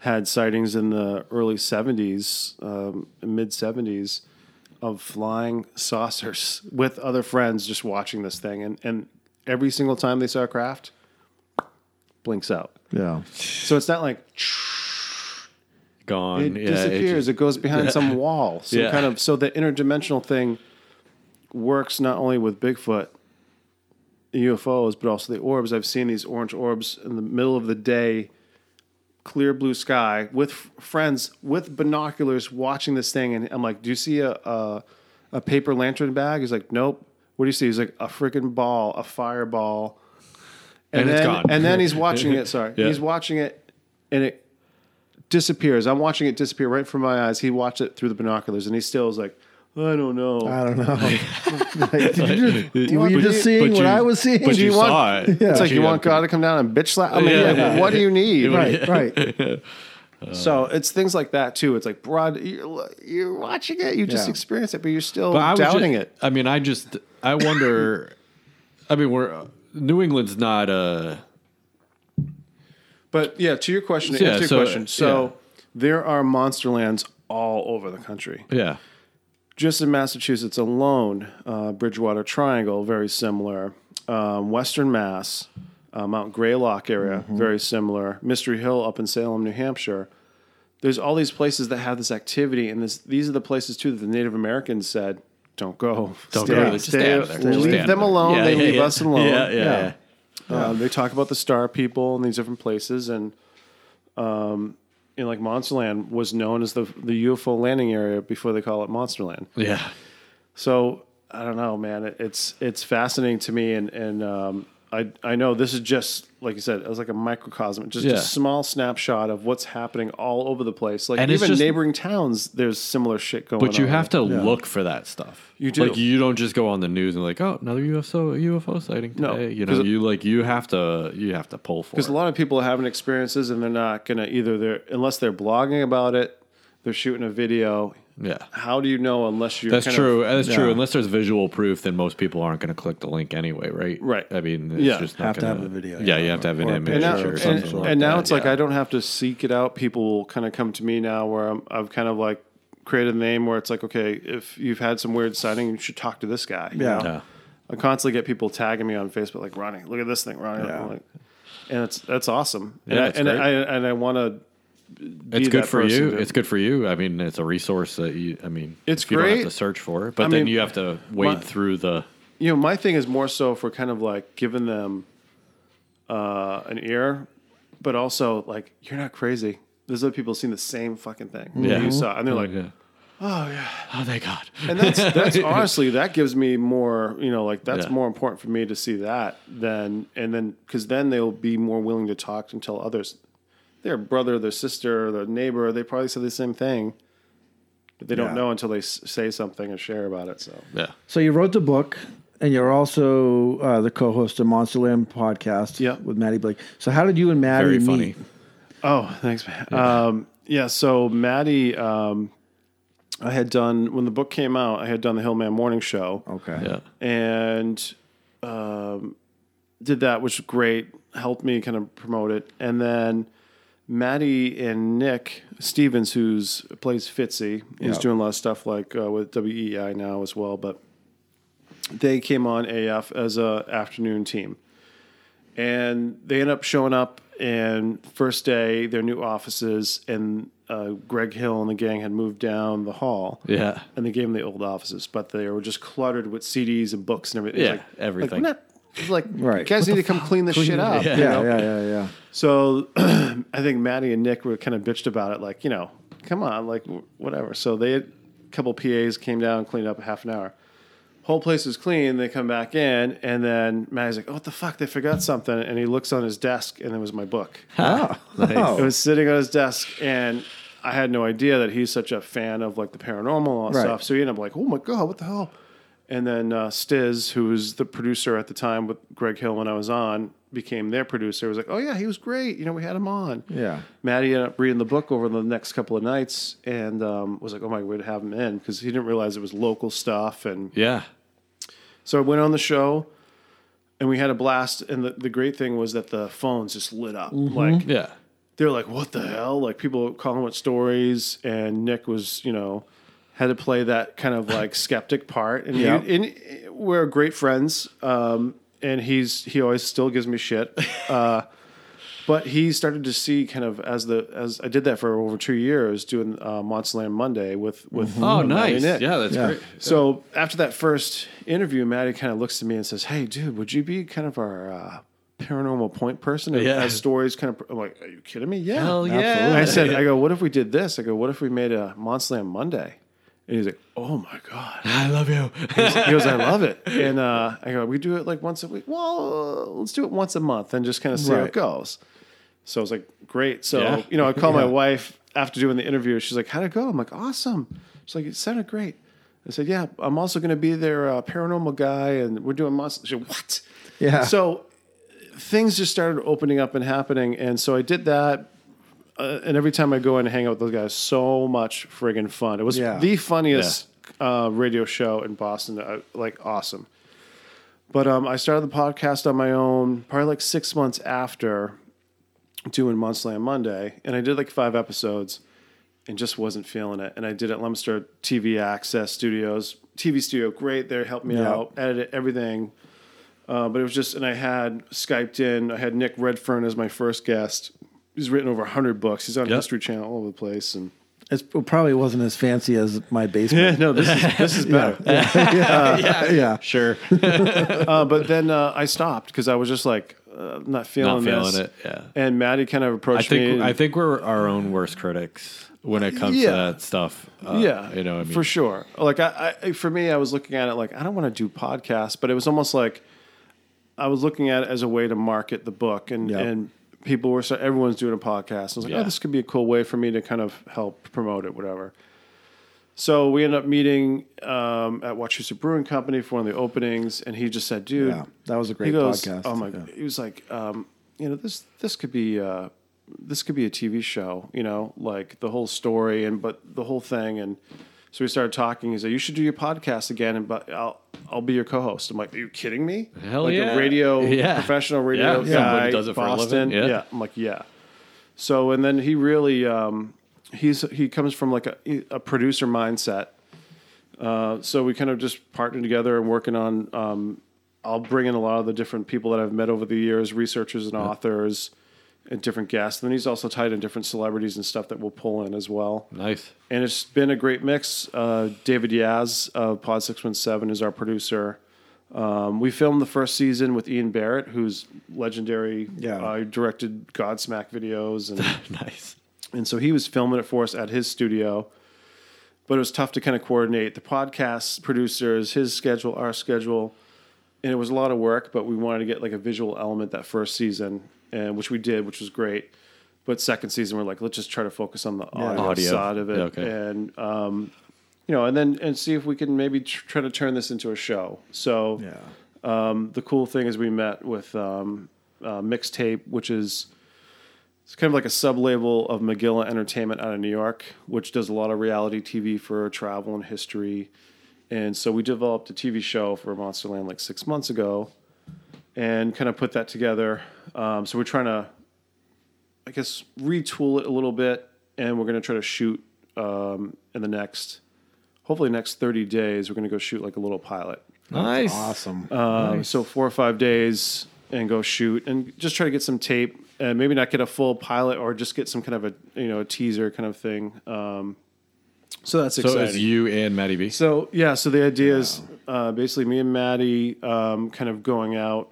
had sightings in the early '70s, um, mid '70s, of flying saucers with other friends just watching this thing, and and every single time they saw a craft, blinks out. Yeah. So it's not like Gone. it yeah, disappears. just- It, goes behind some wall. So Yeah. kind of so the interdimensional thing works not only with Bigfoot, UFOs, but also the orbs. I've seen these orange orbs in the middle of the day, clear blue sky, with f- friends with binoculars watching this thing, and I'm like, "Do you see a a, a paper lantern bag?" He's like, "Nope." What do you see? He's like, "A freaking ball, a fireball." And it's then, gone. And then he's watching it. Sorry, Yeah. he's watching it, and it disappears. I'm watching it disappear right from my eyes. He watched it through the binoculars, and he still is like, I don't know. I don't know. Like, did you just, were you just seeing but what you- I was seeing? But Do you, you want- saw it. it's like you got want God to come down and bitch slap. I mean, Yeah. like, what do you need? right, right. So it's things like that too. It's like broad. You're, you're watching it. You just Yeah. experience it, but you're still But doubting ju- it. I mean, I just, I wonder. I mean, we're New England's not uh But yeah, to your question, to Yeah, answer your so, question. So yeah. there are monster lands all over the country. yeah. Just in Massachusetts alone, uh, Bridgewater Triangle, very similar. Um, Western Mass, uh, Mount Greylock area, very similar. Mystery Hill up in Salem, New Hampshire. There's all these places that have this activity, and this, these are the places too that the Native Americans said, "Don't go, Don't stay, go. Just stay, stay out there. Just leave them there." alone. Yeah, they yeah, leave yeah. us alone." Yeah, yeah, yeah. Um, they talk about the star people in these different places, and um, in like Monsterland was known as the the UFO landing area before they call it Monsterland. Yeah. So I don't know, man. It, it's it's fascinating to me, and and um, I I know this is just like you said, it was like a microcosm, just Yeah. a small snapshot of what's happening all over the place. Like And it's even just- neighboring towns, there's similar shit going on. But you have to look for that stuff. You do. Like you don't just go on the news and like, oh, another UFO UFO sighting today. No, you know, 'cause- you like you have to you have to pull for because a lot of people are having experiences, and they're not gonna either. They're unless they're blogging about it, they're shooting a video. Yeah. How do you know unless you're That's kind true. Of, That's yeah. true. Unless there's visual proof, then most people aren't going to click the link anyway, right? Right. I mean, it's Yeah. just not Have to gonna, have a video, Yeah, yeah. you have to have an image and now, or or and, something. something like and now that, it's like yeah. I don't have to seek it out. People will kind of come to me now where I'm, I've kind of like created a name where it's like, okay, if you've had some weird sighting, you should talk to this guy. you Yeah. know? Yeah. I constantly get people tagging me on Facebook, like Ronny, look at this thing, Ronny. Yeah. Like- and it's that's awesome. Yeah, and I, it's and. I and I want to. It's good for you. It's good for you. I mean, it's a resource that you. I mean, It's if you don't great. have to search for it, but I then mean, you have to wade my- through the. You know, my thing is more so for kind of like giving them uh, an ear, but also like you're not crazy. There's other people seeing the same fucking thing Yeah. you saw, and they're like, yeah. oh yeah. oh, thank God. And that's that's honestly that gives me more, you know, like that's Yeah. more important for me to see that than and then because then they'll be more willing to talk and tell others, their brother, their sister, their neighbor. They probably said the same thing, but they don't Yeah. know until they s- say something and share about it. So yeah. So you wrote the book, and you're also uh, the co-host of Monsterland podcast Yeah. with Maddie Blake. So how did you and Maddie Very meet? funny. Oh, thanks, man. Yeah. Um, yeah. So Maddie, um, I had done when the book came out. I had done the Hillman Morning Show. Okay. Yeah. and um, did that, which was great. Helped me kind of promote it, and then Maddie and Nick Stevens, who's plays Fitzy, he's Yeah. doing a lot of stuff like uh, with WEEI now as well. But they came on AF as a afternoon team, and they end up showing up. And first day, their new offices, and uh, Greg Hill and the gang had moved down the hall Yeah. and they gave them the old offices, but they were just cluttered with CDs and books and everything. Yeah, like, everything. Like, not, it's like Right. you guys need to come clean this shit up. Yeah. you Yeah, yeah, yeah, yeah. So I think Maddie and Nick were kind of bitched about it, like you know, come on, like whatever. So they had a couple PAs came down cleaned up a half an hour. Whole place is clean. They come back in, and then Maddie's like, "Oh, what the fuck? They forgot something." And he looks on his desk, and it was my book. Oh, It was sitting on his desk, and I had no idea that he's such a fan of like the paranormal and Right. stuff. So he ended up like, "Oh my god, what the hell?" And then uh, Stiz, who was the producer at the time with Greg Hill when I was on, became their producer. Was like, "Oh yeah, he was great. You know, we had him on." yeah. Maddie ended up reading the book over the next couple of nights and um, was like, "Oh my, to have him in," because he didn't realize it was local stuff and Yeah. so I went on the show and we had a blast. And the, the great thing was that the phones just lit up. Like, Yeah. they're like, what the hell? Like, people calling with stories. And Nick was, you know, had to play that kind of like skeptic part. And, Yeah. you, and we're great friends. Um, and he's he always still gives me shit. Uh, but he started to see kind of as the as I did that for over two years doing uh, Monsterland Monday with with Oh, Maddie nice. Nick. Yeah, that's Yeah. great. So after that first interview, Maddie kind of looks at me and says, "Hey, dude, would you be kind of our uh, paranormal point person and Yeah. has stories kind of?" I'm like, "Are you kidding me? Yeah, Hell yeah. I said, "I go, what if we did this? I go, what if we made a Monsterland Monday?" And he's like, "Oh my god." I love you. He goes, I love it. And uh, I go, we do it like once a week. Well, uh, let's do it once a month and just kind of see how it goes. So I was like, great. So, Yeah. you know, I call my wife after doing the interview. She's like, how'd it go? I'm like, awesome. She's like, it sounded great. I said, yeah, I'm also going to be their uh, paranormal guy and we're doing monsters. Said, what? Yeah. So things just started opening up and happening. And so I did that. Uh, and every time I go in and hang out with those guys, so much friggin' fun. It was Yeah. the funniest uh, radio show in Boston. Uh, like awesome. But um, I started the podcast on my own, probably like six months after doing Monsterland Monday, and I did like five episodes, and just wasn't feeling it. And I did it at Leominster TV Access Studios, TV studio, great. They helped me Yeah. out, edited everything. Uh, but it was just, and I had Skyped in. I had Nick Redfern as my first guest. He's written over hundred books. He's on Yep. History Channel all over the place, and It's, it probably wasn't as fancy as my basement. no, this is this is better. yeah. yeah. Sure. Uh, but then uh, I stopped because I was just like uh, not feeling, Not feeling this. it. Yeah. And Maddie kind of I approached me. and- I think we're our own worst critics when it comes Yeah. to that stuff. Uh, yeah, you know, what I mean, for sure. Like I, I, for me, I was looking at it like I don't want to do podcasts, but it was almost like I was looking at it as a way to market the book, and Yep. and people were so everyone's doing a podcast. I was like, Yeah. oh, this could be a cool way for me to kind of help promote it, whatever. So we ended up meeting um, at Wachusett Brewing Company for one of the openings, and he just said, "Dude, Yeah, that was a great he goes, podcast. Oh my! Yeah. He was like, um, you know, this this could be uh, this could be a TV show. You know, like the whole story and but the whole thing. And so we started talking. He said, "You should do your podcast again, and but I'll I'll be your co-host." I'm like, "Are you kidding me? Hell like yeah. a radio Yeah. professional radio Yeah. guy, Somebody does it for Boston. living. Yeah. I'm like, yeah. So and then he really um, he's he comes from like a a producer mindset. Uh, so we kind of just partnered together and working on. Um, I'll bring in a lot of the different people that I've met over the years, researchers and authors, different guests. And then he's also tied in different celebrities and stuff that we'll pull in as well. nice. And it's been a great mix. Uh, David Yaz of Pod Six One Seven is our producer. Um, we filmed the first season with Ian Barrett, who's legendary. Yeah. uh, directed Godsmack videos and Nice. and so he was filming it for us at his studio. But it was tough to kind of coordinate the podcast producers, his schedule, our schedule. And it was a lot of work, but we wanted to get like a visual element that first season, and which we did, which was great. But second season, we're like, let's just try to focus on the audio, Audio. side of it, Yeah, okay. and um, you know, and then and see if we can maybe tr- try to turn this into a show. So Yeah. um, the cool thing is we met with um, uh, Mixtape, which is it's kind of like a sub label of Magilla Entertainment out of New York, which does a lot of reality TV for travel and history. And so we developed a TV show for Monsterland like six months ago, and kind of put that together. Um, so we're trying to, I guess, retool it a little bit, and we're going to try to shoot um, in the next, hopefully next thirty days. We're going to go shoot like a little pilot. Nice. Awesome. Um, So four or five days and go shoot and just try to get some tape and maybe not get a full pilot or just get some kind of a you know a teaser kind of thing. Um, so that's So exciting. it's you and Maddie B. So yeah, so the idea is uh, basically me and Maddie um, kind of going out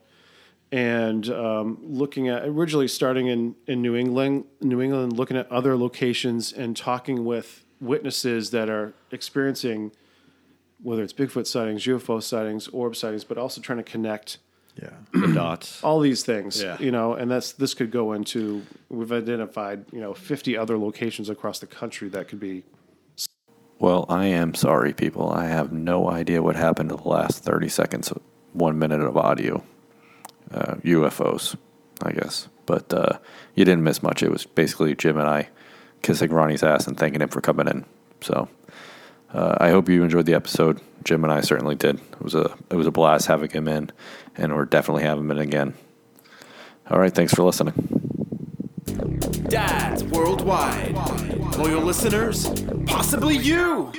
and um, looking at originally starting in, in New England, New England, looking at other locations and talking with witnesses that are experiencing whether it's Bigfoot sightings, UFO sightings, orb sightings, but also trying to connect yeah. the dots. all these things, Yeah. you know, and that's this could go into we've identified you know 50 other locations across the country that could be Well, I am sorry, people. I have no idea what happened to the last 30 seconds, one minute of audio. Uh, UFOs, I guess. But uh, you didn't miss much. It was basically Jim and I kissing Ronny's ass and thanking him for coming in. So uh, I hope you enjoyed the episode. Jim and I certainly did. It was a it was a blast having him in, and we're definitely having him in again. All right, thanks for listening. Dads worldwide. Loyal listeners, possibly you.